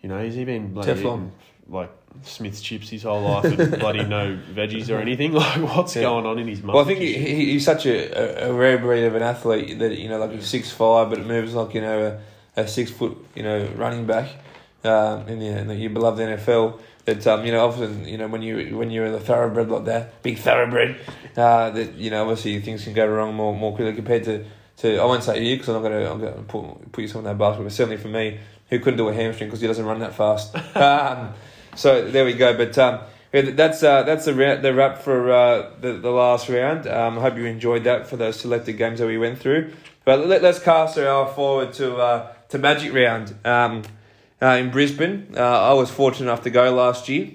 You know, has he been bloody Teflon. like Smith's chips his whole life and bloody no veggies or anything? Like what's Yeah. going on in his muscle? Well, I think he, he, he's such a, a, a rare breed of an athlete that you know, like he's six five, but it moves like you know a, a six foot you know running back um, in, the, in the your beloved NFL. That um, you know, often you know when you when you're a thoroughbred like that, big thoroughbred, uh, that you know obviously things can go wrong more more quickly compared to, to I won't say you because I'm not gonna I'm gonna put put you on that basket, but certainly for me, who couldn't do a hamstring because he doesn't run that fast. um, so there we go, but. Um, that's uh, that's the ra- the wrap for uh, the the last round. Um, I hope you enjoyed that for those selected games that we went through. But let, let's cast our eye forward to uh, to Magic Round um, uh, in Brisbane. Uh, I was fortunate enough to go last year.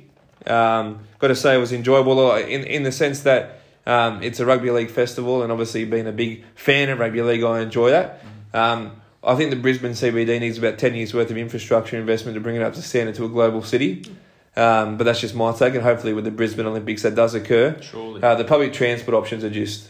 Um, got to say it was enjoyable uh, in in the sense that um, it's a rugby league festival, and obviously being a big fan of rugby league, I enjoy that. Um, I think the Brisbane CBD needs about ten years worth of infrastructure investment to bring it up to standard to a global city. Um, but that's just my take, and hopefully with the Brisbane Olympics that does occur. surely. Uh, the public transport options are just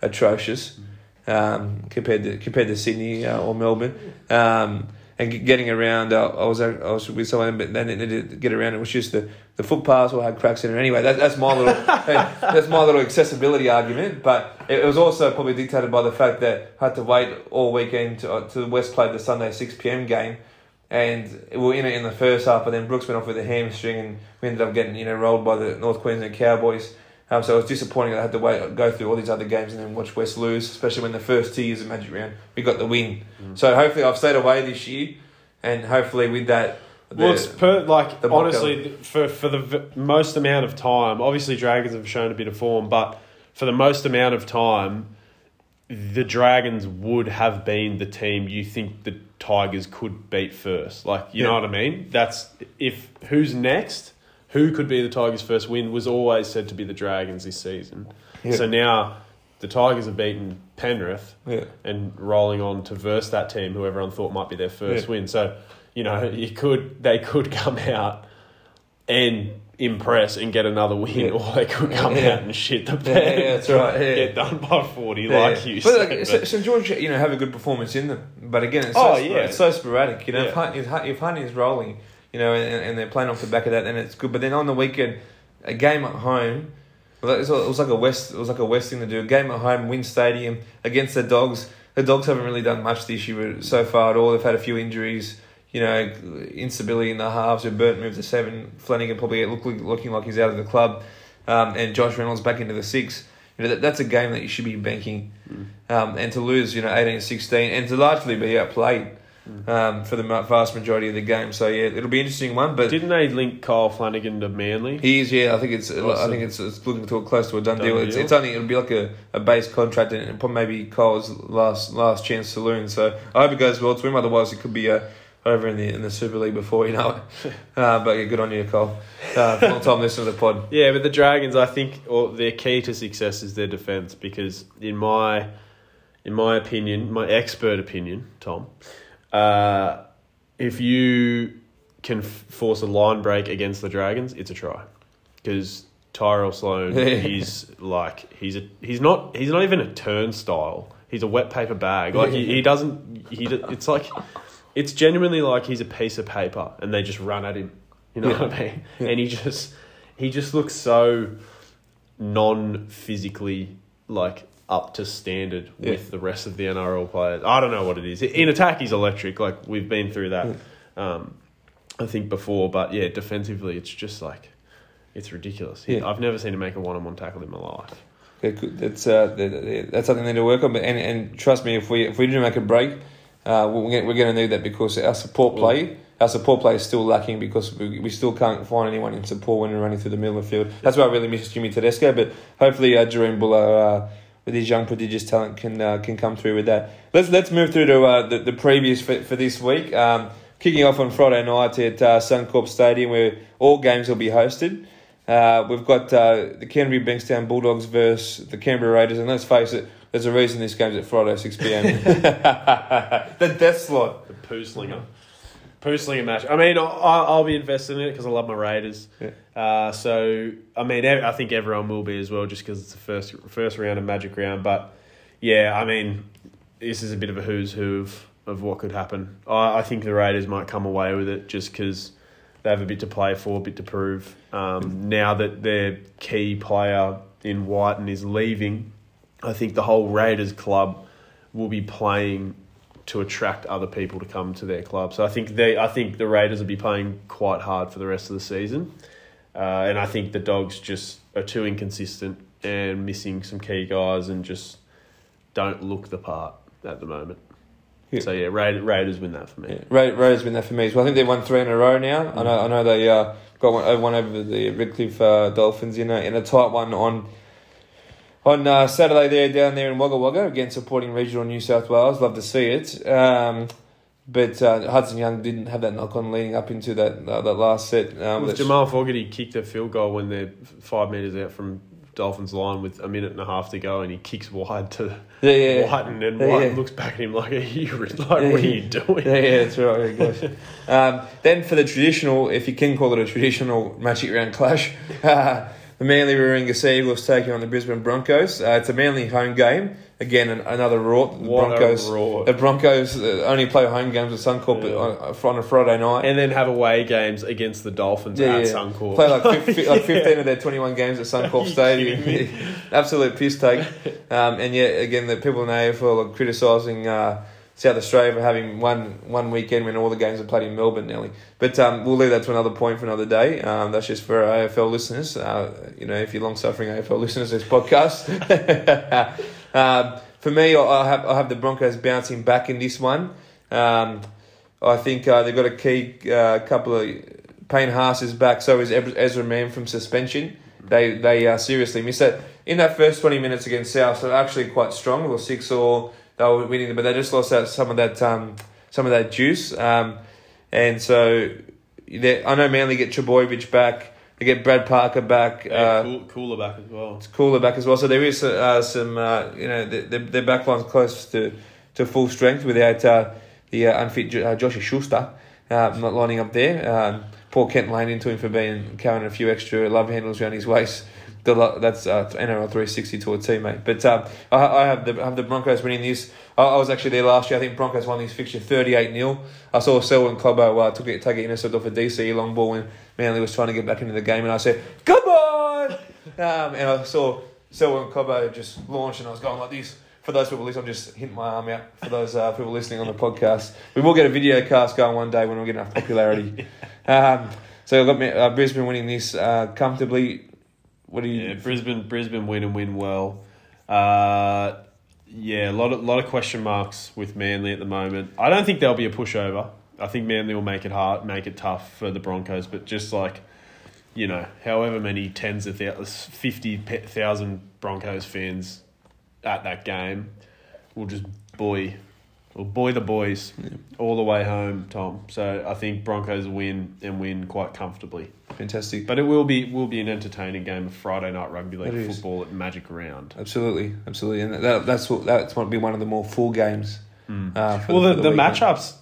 atrocious um, compared to compared to Sydney uh, or Melbourne. Um, and getting around, uh, I was I was with someone, but then to get around, it was just the, the footpaths all had cracks in it. Anyway, that, that's my little that's my little accessibility argument. But it, it was also probably dictated by the fact that I had to wait all weekend to, uh, to West played the Sunday six pm game. And we were in it in the first half, but then Brooks went off with a hamstring, and we ended up getting you know rolled by the North Queensland Cowboys. Um, so it was disappointing that I had to wait, go through all these other games and then watch West lose, especially when the first two years of Magic Round we got the win. So hopefully I've stayed away this year, and hopefully with that, the, Well, it's per, like the honestly for for the v- most amount of time. Obviously, Dragons have shown a bit of form, but for the most amount of time, the Dragons would have been the team you think the Tigers could beat first. Like you know what I mean? That's if who's next. Who could be the Tigers' first win was always said to be the Dragons this season. Yeah. So now the Tigers have beaten Penrith yeah, and rolling on to verse that team who everyone thought might be their first Yeah. win. So, you know, you could they could come out and impress and get another win, Yeah. or they could come Yeah. out and shit the bed. yeah, that's right, yeah. Get done by forty, Yeah, like yeah. you but said. like, but- St George, you know, have a good performance in them. But again, it's so, Oh, sporadic, yeah. it's so sporadic. You know, if, Yeah. Hunt, if, Hunt, if Hunt is rolling, you know, and, and they're playing off the back of that, then it's good. But then on the weekend, a game at home. It was, it was like a west. It was like a west thing to do. A game at home, WIN Stadium against the Dogs. The Dogs haven't really done much this year so far at all. They've had a few injuries. You know, instability in the halves. With Burt moved to seven. Flanagan probably look, looking like he's out of the club, um, and Josh Reynolds back into the six. You know, that, that's a game that you should be banking. Um, and to lose, you know, 18-16, and to largely be outplayed um, for the vast majority of the game. So yeah, it'll be an interesting one. But Didn't they link Kyle Flanagan to Manly? he is, yeah. I think it's. I think it's, it's looking to a close to a done, Done deal. It's, deal. it's only it'll be like a, a base contract, and it'll probably maybe Cole's last last chance saloon. So I hope it goes well to him. Otherwise, it could be uh, over in the in the Super League before you know it. uh, but yeah, good on you, Cole. Uh, long time listener to the pod. Yeah, but the Dragons, I think, or their key to success is their defense because, in my, in my opinion, my expert opinion, Tom, uh, if you can f- force a line break against the Dragons, it's a try because Tyrell Sloan is like he's a he's not he's not even a turnstile. He's a wet paper bag. Like he, he doesn't he. It's like it's genuinely like he's a piece of paper and they just run at him. You know what I mean? And he just he just looks so non physically like up to standard Yeah. with the rest of the NRL players. I don't know what it is. In attack, he's electric. Like we've been through that. Um, I think before, but yeah, defensively, it's just like it's ridiculous. He- Yeah. I've never seen him make a one-on-one tackle in my life. Yeah. That's uh, that- that- that's something they need to work on. But and, and trust me, if we if we do make a break, Uh, we're we're going to need that because our support play, our support play is still lacking because we, we still can't find anyone in support when we're running through the middle of the field. That's why I really miss Jimmy Tedesco, but hopefully uh, Jahream Bula, uh, with his young prodigious talent, can uh, can come through with that. Let's let's move through to uh, the the previews for, for this week. Um, kicking off on Friday night at uh, Suncorp Stadium, where all games will be hosted. Uh, we've got uh, the Canterbury Bankstown Bulldogs versus the Canberra Raiders, and let's face it, there's a reason this game's at Friday six pm. the death slot. The poo slinger. Poo slinger match. I mean, I'll, I'll be invested in it because I love my Raiders. Yeah. Uh, so, I mean, I think everyone will be as well just because it's the first first round of Magic Round. But, yeah, I mean, this is a bit of a who's who of, of what could happen. I, I think the Raiders might come away with it just because they have a bit to play for, a bit to prove. Um, now that their key player in Wighton is leaving, I think the whole Raiders club will be playing to attract other people to come to their club. So I think they, I think the Raiders will be playing quite hard for the rest of the season, uh, and I think the Dogs just are too inconsistent and missing some key guys and just don't look the part at the moment. Yeah. So yeah, Raiders, Raiders win that for me. Yeah, Ra- Raiders been there for me. So I think they've won three in a row now. I know. I know they uh, got one, uh, one over the Redcliffe uh, Dolphins in a in a tight one on on uh, Saturday there down there in Wagga Wagga again supporting regional New South Wales. Love to see it. Um, but uh, Hudson Young didn't have that knock on leading up into that uh, that last set. Um, Jamal Fogarty kicked a field goal when they're five metres out from Dolphins line with a minute and a half to go, and he kicks wide to yeah, yeah, Wighton, and Yeah, Wighton yeah. looks back at him like, "Are you like, Yeah, what are you doing?" Yeah, yeah, that's right. Gosh. um, then for the traditional, if you can call it a traditional Magic Round clash, uh, the Manly Warringah Sea Eagles taking on the Brisbane Broncos. Uh, it's a Manly home game. Again, an, another rort. The What Broncos, the Broncos uh, only play home games with Suncorp Yeah. on, on a Friday night. And then have away games against the Dolphins Yeah, at yeah. Suncorp. Play like, fi- like 15 of their 21 games at Suncorp Stadium. Absolute piss take. Um, and yet, again, the people in the AFL are criticising uh, South Australia for having one one weekend when all the games are played in Melbourne nearly. But um, we'll leave that to another point for another day. Um, that's just for AFL listeners. Uh, you know, if you're long suffering AFL listeners, this podcast. um, for me, I- have I have the Broncos bouncing back in this one. Um, I think uh, they've got a key uh, couple of Payne Haas is back. So is Ezra Mam from suspension. They they uh, seriously missed it in that first twenty minutes against South. So actually quite strong. It was six or they were winning, but they just lost out some of that um, some of that juice. Um, and so I know Manly get Trbojevic back. They get Brad Parker back. Yeah, uh, cool, Koula back as well. Koula back as well. So there is uh, some, uh, you know, the, the, their back line's close to, to full strength without uh, the uh, unfit Jo- uh, Joshua Schuster uh, not lining up there. Um, Paul Kent Lane into him for being carrying a few extra love handles around his waist. The, that's uh, NRL 360 to a teammate. But um, I, I have the have the Broncos winning this. I, I was actually there last year. I think Broncos won this fixture 38 0. I saw Selwyn Cobbo uh, took it, take it intercept off a DC long ball when Manly was trying to get back into the game, and I said, "Come on!" Um, and I saw Selwyn Cobbo just launch, and I was going like this. For those people listening, I'm just hitting my arm out. For those uh, people listening on the podcast, we will get a video cast going one day when we get enough popularity. um, so I've got me- uh, Brisbane winning this uh, comfortably. What do you? Yeah, Brisbane, Brisbane win and win well. Uh, yeah, a lot of lot of question marks with Manly at the moment. I don't think there'll be a pushover. I think Manly will make it hard, make it tough for the Broncos. But just like, you know, however many tens of thousands, fifty thousand Broncos fans at that game will just buoy, will buoy the boys all the way home, Tom. So I think Broncos win and win quite comfortably. Fantastic. But it will be will be an entertaining game of Friday night rugby league football at Magic Round. Absolutely, absolutely, and that, that's what that's what be one of the more full games. Uh, for Well, the, the, weekend. matchups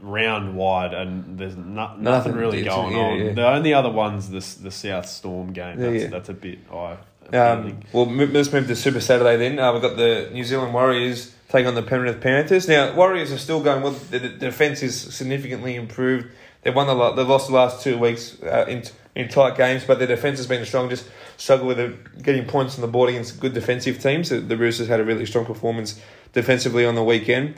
round wide and there's no, nothing, Nothing, really going yeah, on. yeah. The only other one's the the South Storm game. Yeah, That's, yeah. that's a bit high. Um, well, let's move to Super Saturday then. Uh, we've got the New Zealand Warriors taking on the Penrith Panthers. Now, Warriors are still going well. The, defence is significantly improved. They've won the they've lost the last two weeks uh, in in tight games, but their defence has been strong. Just struggle with getting points on the board against good defensive teams. The, the Roosters had a really strong performance defensively on the weekend,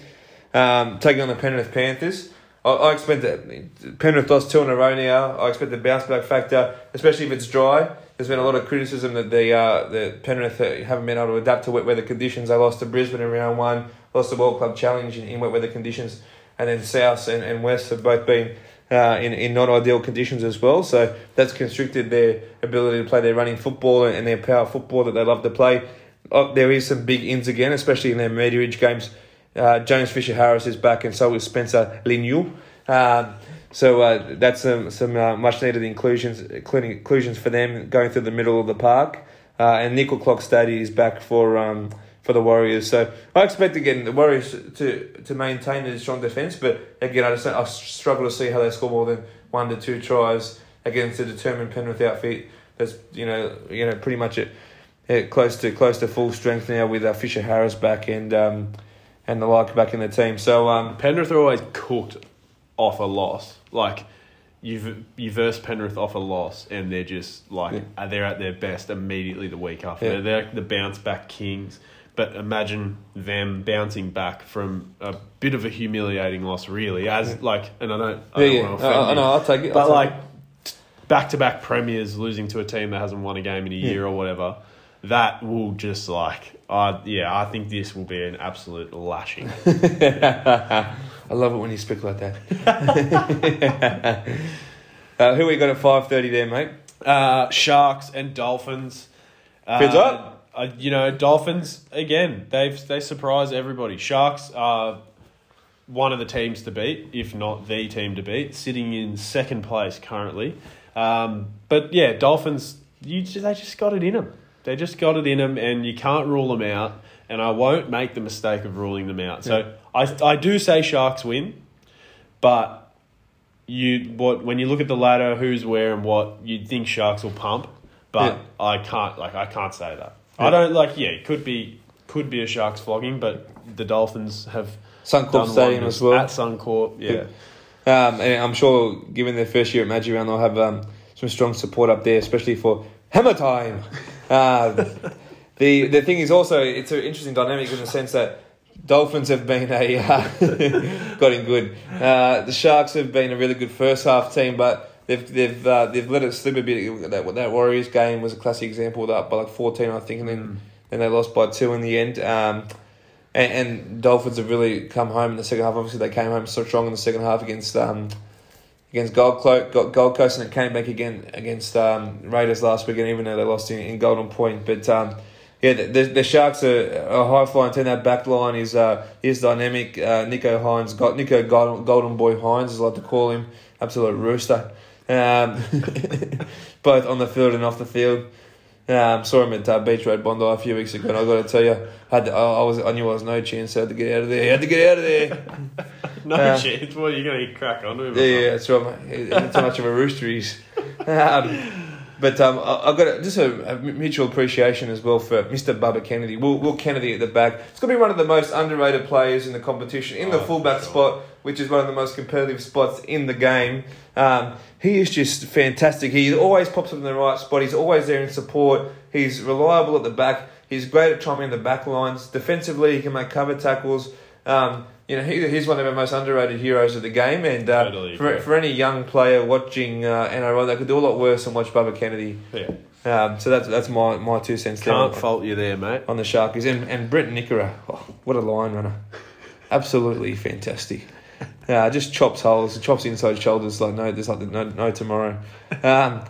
um, taking on the Penrith Panthers. I, I expect that Penrith lost two in a row now. I expect the bounce back factor, especially if it's dry. There's been a lot of criticism that the uh, Penrith uh, haven't been able to adapt to wet weather conditions. They lost to Brisbane in round one. lost the World Club Challenge in, in wet weather conditions, and then South and, and West have both been uh, in, in not ideal conditions as well. So that's constricted their ability to play their running football and their power football that they love to play. Oh, there is some big ins again, especially in their media games. Uh, James Fisher Harris is back, and so is Spencer Leniu. Um, so uh, that's some some uh, much needed inclusions inclusions for them going through the middle of the park. Uh, and Nicoll-Klokstad is back for um, for the Warriors. So I expect again the Warriors to to maintain a strong defence, but again I just I struggle to see how they score more than one to two tries against a determined Penrith outfit. That's you know you know pretty much it, it close to close to full strength now with uh, Fisher Harris back and um, and the like back in the team. So um, Penrith are always cooked off a loss. Like you've you verse Penrith off a loss, and they're just like Yeah. they're at their best immediately the week after. Yeah. They're the bounce back kings. But imagine them bouncing back from a bit of a humiliating loss, really. As like, and I don't, I yeah, don't yeah, want to offend I you, know I'll take it. but take like back to back premiers losing to a team that hasn't won a game in a year or whatever, that will just like, uh, yeah, I think this will be an absolute lashing. I love it when you speak like that. uh, who we got at five thirty there, mate? Uh, Sharks and Dolphins. Uh, up. Uh, you know, Dolphins again. They've they surprise everybody. Sharks are one of the teams to beat, if not the team to beat, sitting in second place currently. Um, but yeah, Dolphins. You they just got it in them. They just got it in them, and you can't rule them out. And I won't make the mistake of ruling them out. So I I do say Sharks win, but you what when you look at the ladder, who's where and what, you'd think Sharks will pump, but I can't like I can't say that. I don't like yeah, it could be could be a Sharks flogging, but the Dolphins have Suncorp Stadium as well. at Suncorp. Yeah, Um, and I'm sure, given their first year at Magic Round, they'll have um, some strong support up there, especially for Hammer Time. Uh, the the thing is also it's an interesting dynamic in the sense that Dolphins have been a uh, got in good. Uh, the Sharks have been a really good first half team, but they've they've uh, they've let it slip a bit. That that Warriors game was a classic example of that by like fourteen, I think, and then then they lost by two in the end. Um, and, and Dolphins have really come home in the second half. Obviously, they came home so strong in the second half against um, against Gold, Go- Gold Coast, and it came back again against um, Raiders last weekend, even though they lost in, in Golden Point. But um, yeah, the, the, the Sharks are a high flying team. That back line is uh, is dynamic. Uh, Nicho Hynes, got Nicho Golden, Golden Boy Hynes, as I like to call him, absolute rooster. Um, both on the field and off the field. Um, saw him at uh, Beach Road Bondi a few weeks ago, and I got to tell you, had to, I, I was I knew I was no chance. So I had to get out of there. I had to get out of there. no Uh, chance. What are you going to crack onto him? Yeah, yeah, that's right. mate. He's too much of a rooster he's. Um, but um, I, I've got a, just a, a mutual appreciation as well for Mr. Bubba Kennedy. Will, Will Kennedy at the back. It's going to be one of the most underrated players in the competition, in the Oh, fullback sure. spot, which is one of the most competitive spots in the game. Um, he is just fantastic. He always pops up in the right spot. He's always there in support. He's reliable at the back. He's great at trumping the back lines. Defensively, he can make cover tackles. Um, you know, he, he's one of our most underrated heroes of the game. And uh, Totally for, for any young player watching uh, NRL, they could do a lot worse than watch Bubba Kennedy. Yeah. Um, so that's that's my, my two cents there Can't fault you there, mate. on the Sharkies. And, and Briton Nikora, oh, what a line runner. Absolutely fantastic. Uh, just chops holes, chops inside shoulders like no, there's like no, no tomorrow. Um,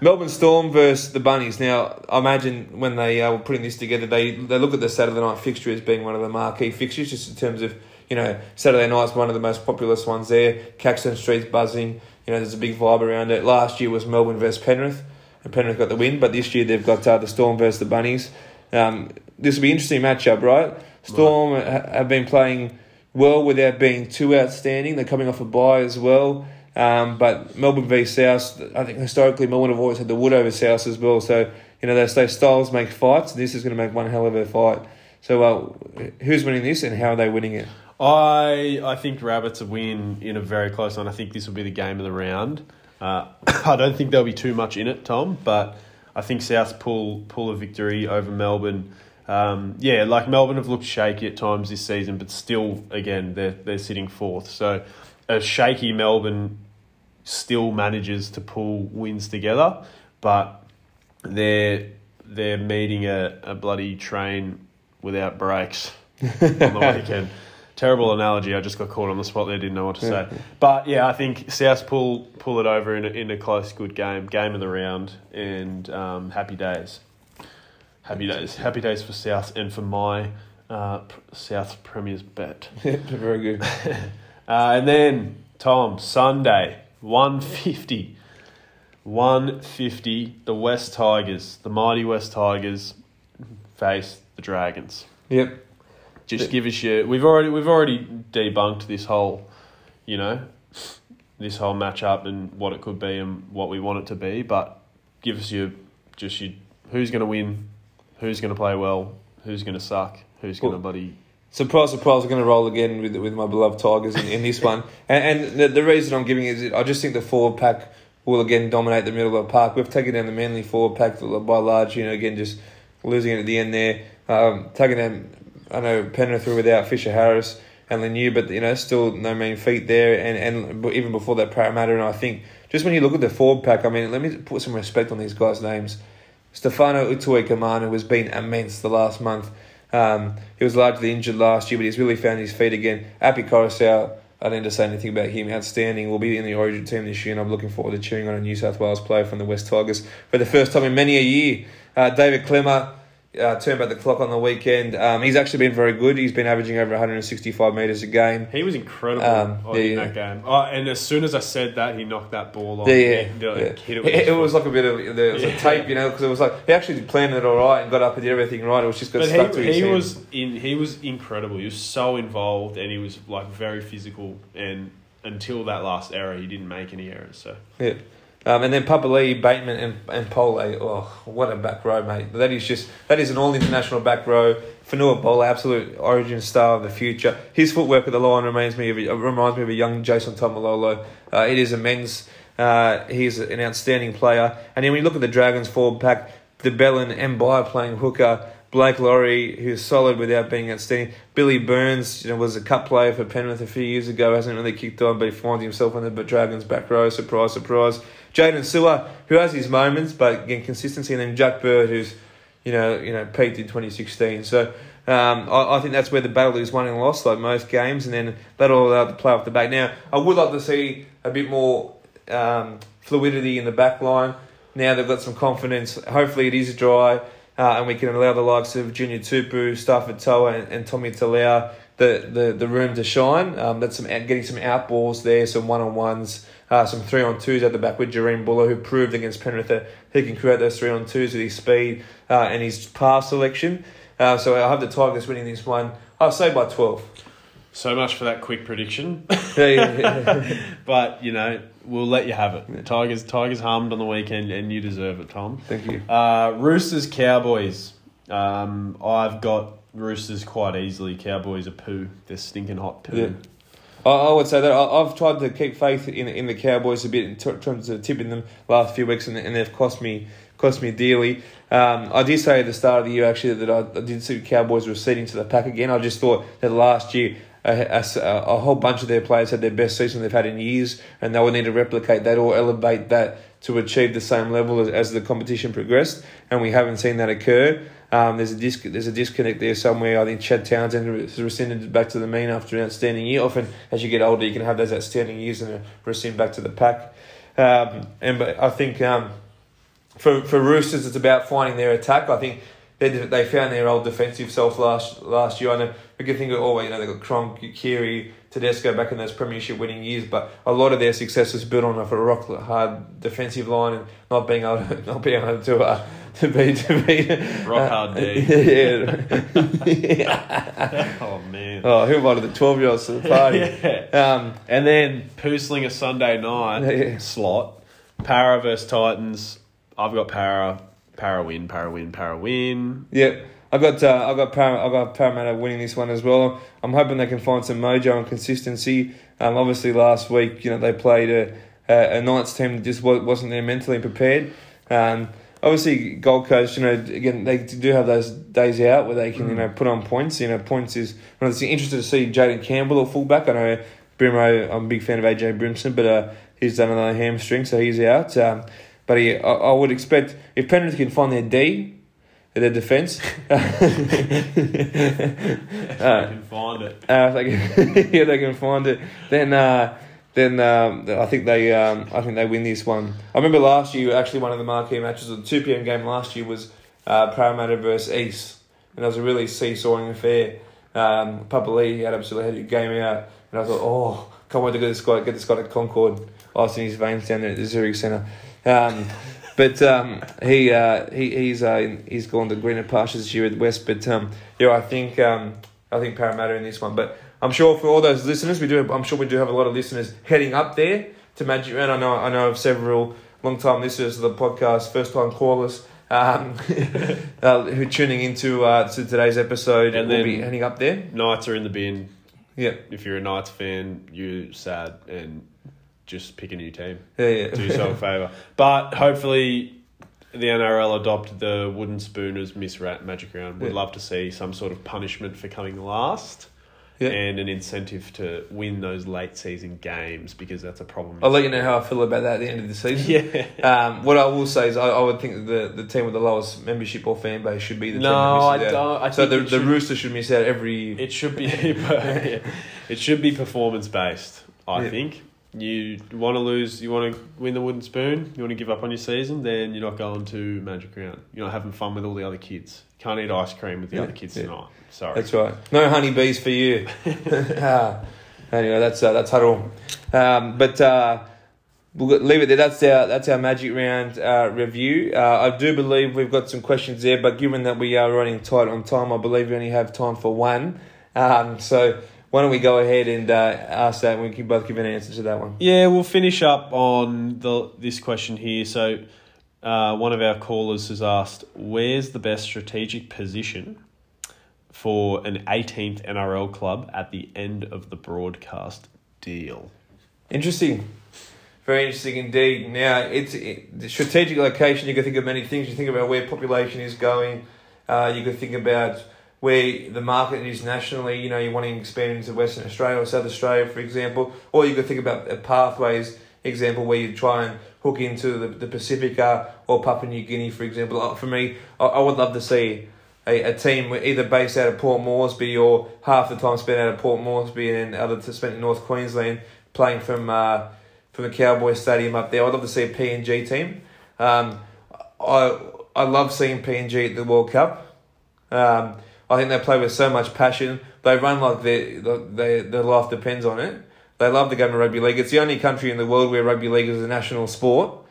Melbourne Storm versus the Bunnies. Now, I imagine when they uh, were putting this together, they they look at the Saturday night fixture as being one of the marquee fixtures, just in terms of you know Saturday night's one of the most populous ones there. Caxton Street's buzzing. You know, there's a big vibe around it. Last year was Melbourne versus Penrith, and Penrith got the win. But this year they've got uh, the Storm versus the Bunnies. Um, this will be an interesting matchup, right? Storm ha- have been playing well without being too outstanding. They're coming off a bye as well. Um, but Melbourne v South, I think historically Melbourne have always had the wood over South as well. So, you know, those, those styles make fights. This is going to make one hell of a fight. So, uh, who's winning this and how are they winning it? I I think Rabbits will win in a very close one. I think this will be the game of the round. Uh, I don't think there'll be too much in it, Tom, but I think South pull pull a victory over Melbourne. Um, yeah, like Melbourne have looked shaky at times this season, but still, again, they're they're sitting fourth. So a shaky Melbourne still manages to pull wins together, but they're they're meeting a, a bloody train without brakes. on the weekend. Terrible analogy. I just got caught on the spot there. Didn't know what to say. But yeah, I think South pull pull it over in a, in a close, good game, game of the round, and um, happy days. Happy days. Happy days for South and for my uh, South Premier's bet. Very good. Uh, and then Tom Sunday one fifty. 150, the West Tigers, the mighty West Tigers face the Dragons. Yep. Just give us your. We've already we've already debunked this whole, you know, this whole matchup and what it could be and what we want it to be. But give us your just your who's going to win, who's going to play well, who's going to suck, who's going to buddy. Surprise, surprise! I'm going to roll again with with my beloved Tigers in, in this one, and, and the, the reason I'm giving it is I just think the forward pack will again dominate the middle of the park. We've taken down the Manly forward pack by large, you know, again just losing it at the end there. Um, taking down, I know Penrith were without Fisher Harris and Leniu, but you know still no mean feat there, and and even before that Parramatta, and I think just when you look at the forward pack, I mean, let me put some respect on these guys' names. Stefano Utoikamanu has been immense the last month. Um, he was largely injured last year, but he's really found his feet again. Api Koroisau, I don't need to say anything about him. Outstanding. Will be in the Origin team this year, and I'm looking forward to cheering on a New South Wales player from the West Tigers for the first time in many a year. Uh, David Klemmer uh, turned back the clock on the weekend. Um, he's actually been very good. He's been averaging over 165 metres a game. He was incredible Um, oh, yeah, in yeah. that game. Oh, and as soon as I said that, he knocked that ball off. Yeah, yeah, like, yeah. hit it It, it was like a bit of there was a tape, you know, because it was like he actually planned it all right and got up and did everything right. It was just got But stuck to he, his he hand. was in he was incredible. He was so involved and he was like very physical and until that last error he didn't make any errors. So Yeah. Um, and then Papali, Bateman, and and Pole. Oh, what a back row, mate! That is just that is an all international back row. Fonua Pole, absolute Origin star of the future. His footwork at the line reminds me of a, reminds me of a young Jason Taumalolo. Uh, it is immense. Uh, he's an outstanding player. And then when you look at the Dragons forward pack, the Bellin and By playing hooker. Blake Lawrie, who's solid without being outstanding. Billy Burns, you know, was a cup player for Penrith a few years ago, hasn't really kicked on, but he finds himself on the Dragons back row. Surprise, surprise. Jaydn Su'A, who has his moments, but again consistency, and then Jack Bird, who's you know you know peaked in twenty sixteen. So um, I, I think that's where the battle is won and lost, like most games, and then that'll allow the play off the back. Now I would like to see a bit more um, fluidity in the back line. Now they've got some confidence. Hopefully it is dry. Uh, and we can allow the likes of Junior Tupou, Starford To'a, and, and Tommy Talau the, the, the room to shine. Um, that's some getting some out balls there, some one on ones, uh, some three on twos at the back with Jahream Bula, who proved against Penrith that he can create those three on twos with his speed uh, and his pass selection. Uh, so I have the Tigers winning this one. I'll say by twelve. so much for that quick prediction. Yeah, yeah, yeah. but you know we'll let you have it. Tigers Tigers harmed on the weekend and you deserve it, Tom. Thank you. Uh, Roosters Cowboys. Um, I've got Roosters quite easily. Cowboys are poo. They're stinking hot poo. Yeah. I, would say that I've tried to keep faith in in the Cowboys a bit in ter- terms of tipping them last few weeks, and, and they've cost me cost me dearly. Um, I did say at the start of the year actually that I, I did see the Cowboys receding to the pack again. I just thought that last year. A, a, a whole bunch of their players had their best season they've had in years, and they would need to replicate that or elevate that to achieve the same level as, as the competition progressed. And we haven't seen that occur. Um, there's a disc, there's a disconnect there somewhere. I think Chad Townsend has rescinded back to the mean after an outstanding year. Often, as you get older, you can have those outstanding years and rescind back to the pack. Um, and but I think um, for for Roosters, it's about finding their attack. I think they they found their old defensive self last last year. I know can think of oh you know they got Cronk, Keary, Tedesco back in those premiership winning years, but a lot of their success was built on a rock hard defensive line and not being able to, not being able to uh, to be to be Rock hard D. yeah. Oh man. oh, who invited the twelve year olds to the party? Yeah. Um, And then Poo a Sunday night Yeah. slot. Para versus Titans. I've got Para. Para win. Para win. Para win. Yep. I got uh, I got Param- I got Parramatta winning this one as well. I'm hoping they can find some mojo and consistency. Um, obviously last week you know they played a a, a Knights team that just wa- wasn't there mentally prepared. Um, obviously Gold Coast you know again they do have those days out where they can you know put on points. You know points is. I'm interested to see Jayden Campbell at fullback. I know Brimro. I'm a big fan of AJ Brimson, but uh, he's done another hamstring, so he's out. Um, but he, I, I would expect if Penrith can find their D their defence. If Uh, you can find it. uh, if they can, yeah, they can find it. Then, uh, then um, I think they, um, I think they win this one. I remember last year, actually, one of the marquee matches, the two pm game last year was uh, Parramatta versus East, and it was a really seesawing affair. Um, Papali'i had absolutely had a game out, and I thought, oh, can't wait to get this guy, get this guy to Concord, ice in his veins down there at the Zurich Centre. Um, but um, he uh, he he's uh, he's gone to greener pastures this year at West. But um, yeah, I think um, I think Parramatta in this one. But I'm sure for all those listeners, we do. I'm sure we do have a lot of listeners heading up there to Magic Round. I know I know of several long time listeners of the podcast, first time callers. Um, uh, who are tuning into uh, to today's episode And will then- be heading up there. Knights are in the bin. Yeah, If you're a Knights fan, you're sad and just pick a new team. yeah, yeah. Do yourself a favour. But hopefully, the NRL adopt the wooden spoon as Miss Rat Magic Round. We'd Yeah. love to see some sort of punishment for coming last. Yeah. And an incentive to win those late season games because that's a problem. I'll let you know how I feel about that at the end of the season. Yeah. Um, what I will say is, I, I would think that the the team with the lowest membership or fan base should be the team No, that I out. don't- I so think the the should- Rooster should miss out every. It should be it should be performance based. I Yeah. think you want to lose, you want to win the wooden spoon, you want to give up on your season, then you're not going to Magic Round. You're not having fun with all the other kids. You can't eat ice cream with the Yeah, other kids yeah. tonight. Sorry. That's right. No honeybees for you. Ah, anyway, that's uh, that's huddle. Um, but uh, we'll leave it there. That's our that's our magic round uh, review. Uh, I do believe we've got some questions there, but given that we are running tight on time, I believe we only have time for one. Um, so why don't we go ahead and uh, ask that? and We can both give an answer to that one. Yeah, we'll finish up on the this question here. So, uh, one of our callers has asked, "Where's the best strategic position for an 18th NRL club at the end of the broadcast deal?" Interesting. Very interesting indeed. Now, it's it, the strategic location. You can think of many things. You think about where population is going. Uh, you can think about where the market is nationally. You know, you're wanting to expand into Western Australia or South Australia, for example. Or you could think about a pathways example where you try and hook into the, the Pacifica or Papua New Guinea, for example. Uh, For me, I, I would love to see a, a team either based out of Port Moresby or half the time spent out of Port Moresby and other to spent in North Queensland playing from uh, from the Cowboy Stadium up there. I'd love to see a PNG team. Um, I I love seeing PNG at the World Cup. Um, I think they play with so much passion. They run like their their their life depends on it. They love the game of rugby league. It's the only country in the world where rugby league is a national sport.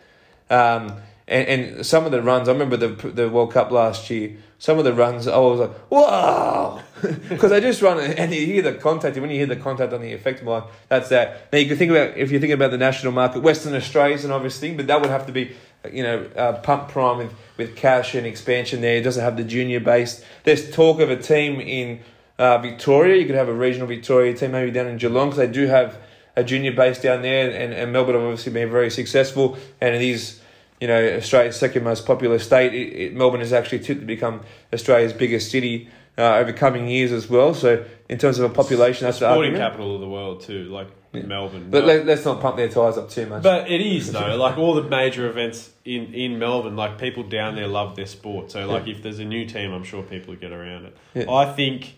Um, and, and some of the runs, I remember the the World Cup last year. Some of the runs, I was like, "Wow!" Because they just run, and you hear the contact. And when you hear the contact on the effective line, that's that. Now you can think about if you think about the national market, Western Australia is an obvious thing, but that would have to be, you know, uh, pump prime with with cash and expansion. There, it doesn't have the junior base. There's talk of a team in uh, Victoria. You could have a regional Victoria team, maybe down in Geelong, because they do have a junior base down there, and, and Melbourne have obviously been very successful, and it is you know, Australia's second most populous state. It, it, Melbourne is actually tipped to become Australia's biggest city uh, over coming years as well. So, in terms of a population, that's the Sporting capital of the world too, like Melbourne. But let, let's not pump their tyres up too much. But it is though, like all the major events in, in Melbourne, like people down there love their sport. So like if there's a new team, I'm sure people get around it. Yeah. I think,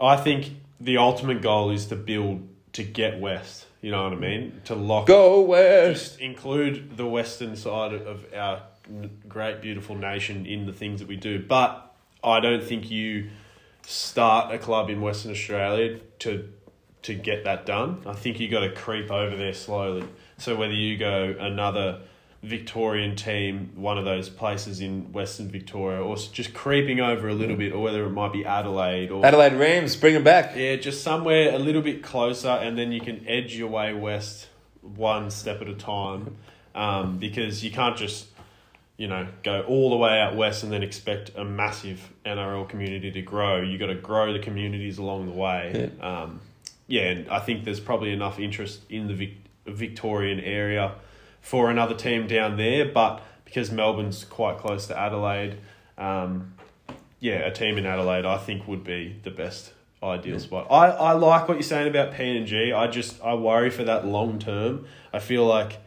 I think the ultimate goal is to build to get west. You know what I mean? To lock Go West! just include the western side of our great beautiful nation in the things that we do. But I don't think you start a club in Western Australia to to get that done. I think you got to creep over there slowly. So whether you go another Victorian team, one of those places in Western Victoria, or just creeping over a little bit, or whether it might be Adelaide or Adelaide Rams, bring them back. yeah, just somewhere a little bit closer, and then you can edge your way west one step at a time, um, because you can't just, you know, go all the way out west and then expect a massive NRL community to grow. You got to grow the communities along the way. Yeah. Um, yeah, and I think there's probably enough interest in the Vic- Victorian area for another team down there, but because Melbourne's quite close to Adelaide. Um, yeah, a team in Adelaide, I think, would be the best ideal spot. I, I like what you're saying about PNG. I just I worry for that long term. I feel like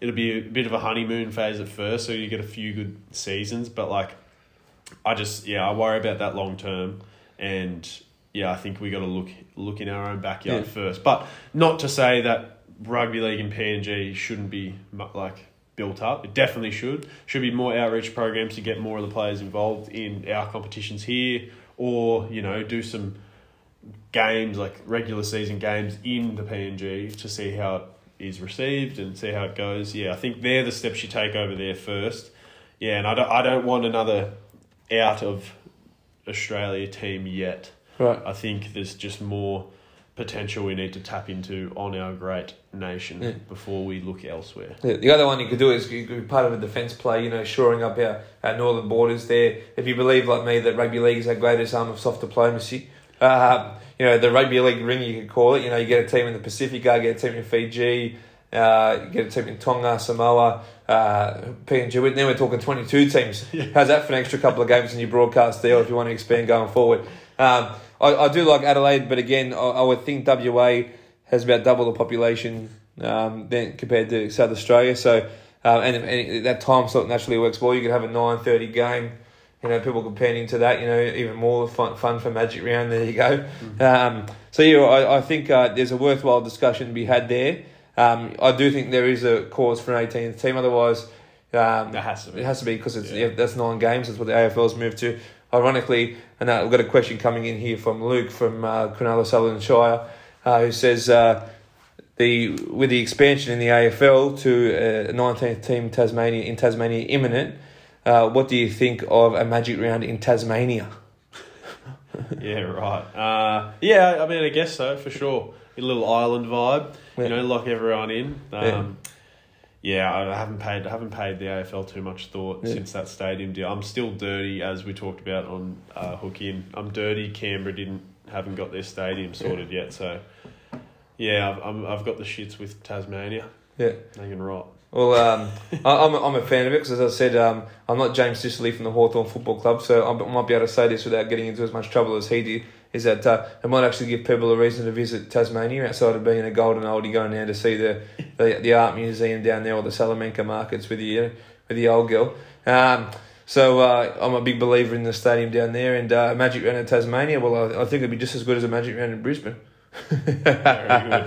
it'll be a bit of a honeymoon phase at first, so you get a few good seasons, but like I just yeah I worry about that long term, and yeah I think we got to look look in our own backyard Yeah. first. But not to say that rugby league and PNG shouldn't be like built up. It definitely should. Should be more outreach programs to get more of the players involved in our competitions here, or you know do some games like regular season games in the PNG to see how it is received and see how it goes. Yeah, I think they're the steps you take over there first. Yeah, and I don't, I don't want another out of Australia team yet. Right. I think there's just more potential we need to tap into on our great nation Yeah. before we look elsewhere. The, the other one you could do is you could be part of a defence play, you know, shoring up our, our northern borders there. If you believe, like me, that rugby league is our greatest arm of soft diplomacy, um, you know, the rugby league ring, you could call it. You know, you get a team in the Pacific, you get a team in Fiji, uh, you get a team in Tonga, Samoa, uh, PNG. Now we're talking 22 teams. How's that for an extra couple of games in your broadcast deal if you want to expand going forward? Um, I, I do like Adelaide, but again, I, I would think WA has about double the population um, than compared to South Australia. So, um, and, and that time slot naturally works well. You could have a nine thirty game. You know, people comparing to that. You know, even more fun, fun for Magic Round. There you go. Um, so yeah, I, I think uh, there's a worthwhile discussion to be had there. Um, I do think there is a cause for an 18th team. Otherwise, um, There has to be. It has to be because it's Yeah. yeah, that's nine games. That's what the AFL's moved to. Ironically, and uh, we've got a question coming in here from Luke from uh, Cronulla Sutherland Shire, uh, who says uh, the with the expansion in the AFL to a nineteenth team Tasmania in Tasmania imminent. Uh, what do you think of a magic round in Tasmania? yeah, right. Uh, yeah, I mean, I guess so for sure. A little island vibe, Yeah. you know, lock everyone in. Um, yeah. I haven't paid. I haven't paid the AFL too much thought Yeah. since that stadium deal. I'm still dirty, as we talked about on uh, Hook In. I'm dirty. Canberra didn't haven't got their stadium sorted yet, so yeah, I've I'm, I've got the shits with Tasmania. Yeah. They can rot. Well, um, I, I'm, a, I'm a fan of it because, as I said, um, I'm not James Sicily from the Hawthorn Football Club, so I might be able to say this without getting into as much trouble as he did. Is that uh, it might actually give people a reason to visit Tasmania outside of being a golden oldie, going down to see the, the, the art museum down there or the Salamanca markets with the with the old girl. Um, so uh, I'm a big believer in the stadium down there and uh, a Magic Round in Tasmania. Well, I, I think it'd be just as good as a Magic Round in Brisbane.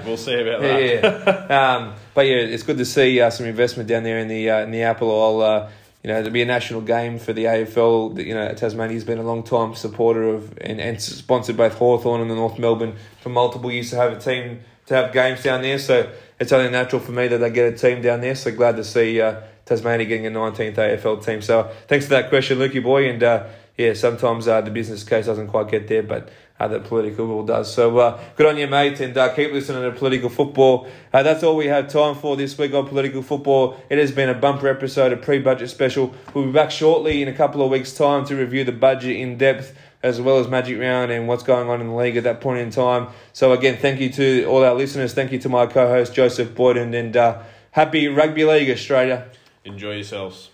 We'll see about that. Yeah, yeah. um, but yeah, it's good to see uh, some investment down there in the uh, in the Apple Isle. Uh, you know, to be a national game for the AFL. You know, Tasmania's been a long time supporter of and, and sponsored both Hawthorn and the North Melbourne for multiple years to have a team to have games down there. So it's only natural for me that they get a team down there. So glad to see uh, Tasmania getting a 19th AFL team. So thanks for that question, Lukey boy. And uh, yeah, sometimes uh, the business case doesn't quite get there, but uh, the political will does. So uh, good on you, mate, and uh, keep listening to political football. Uh, that's all we have time for this week on political football. It has been a bumper episode, a pre-budget special. We'll be back shortly in a couple of weeks' time to review the budget in depth. As well as Magic Round and what's going on in the league at that point in time. So, again, thank you to all our listeners. Thank you to my co host, Joseph Boyden, and uh, happy Rugby League, Australia. Enjoy yourselves.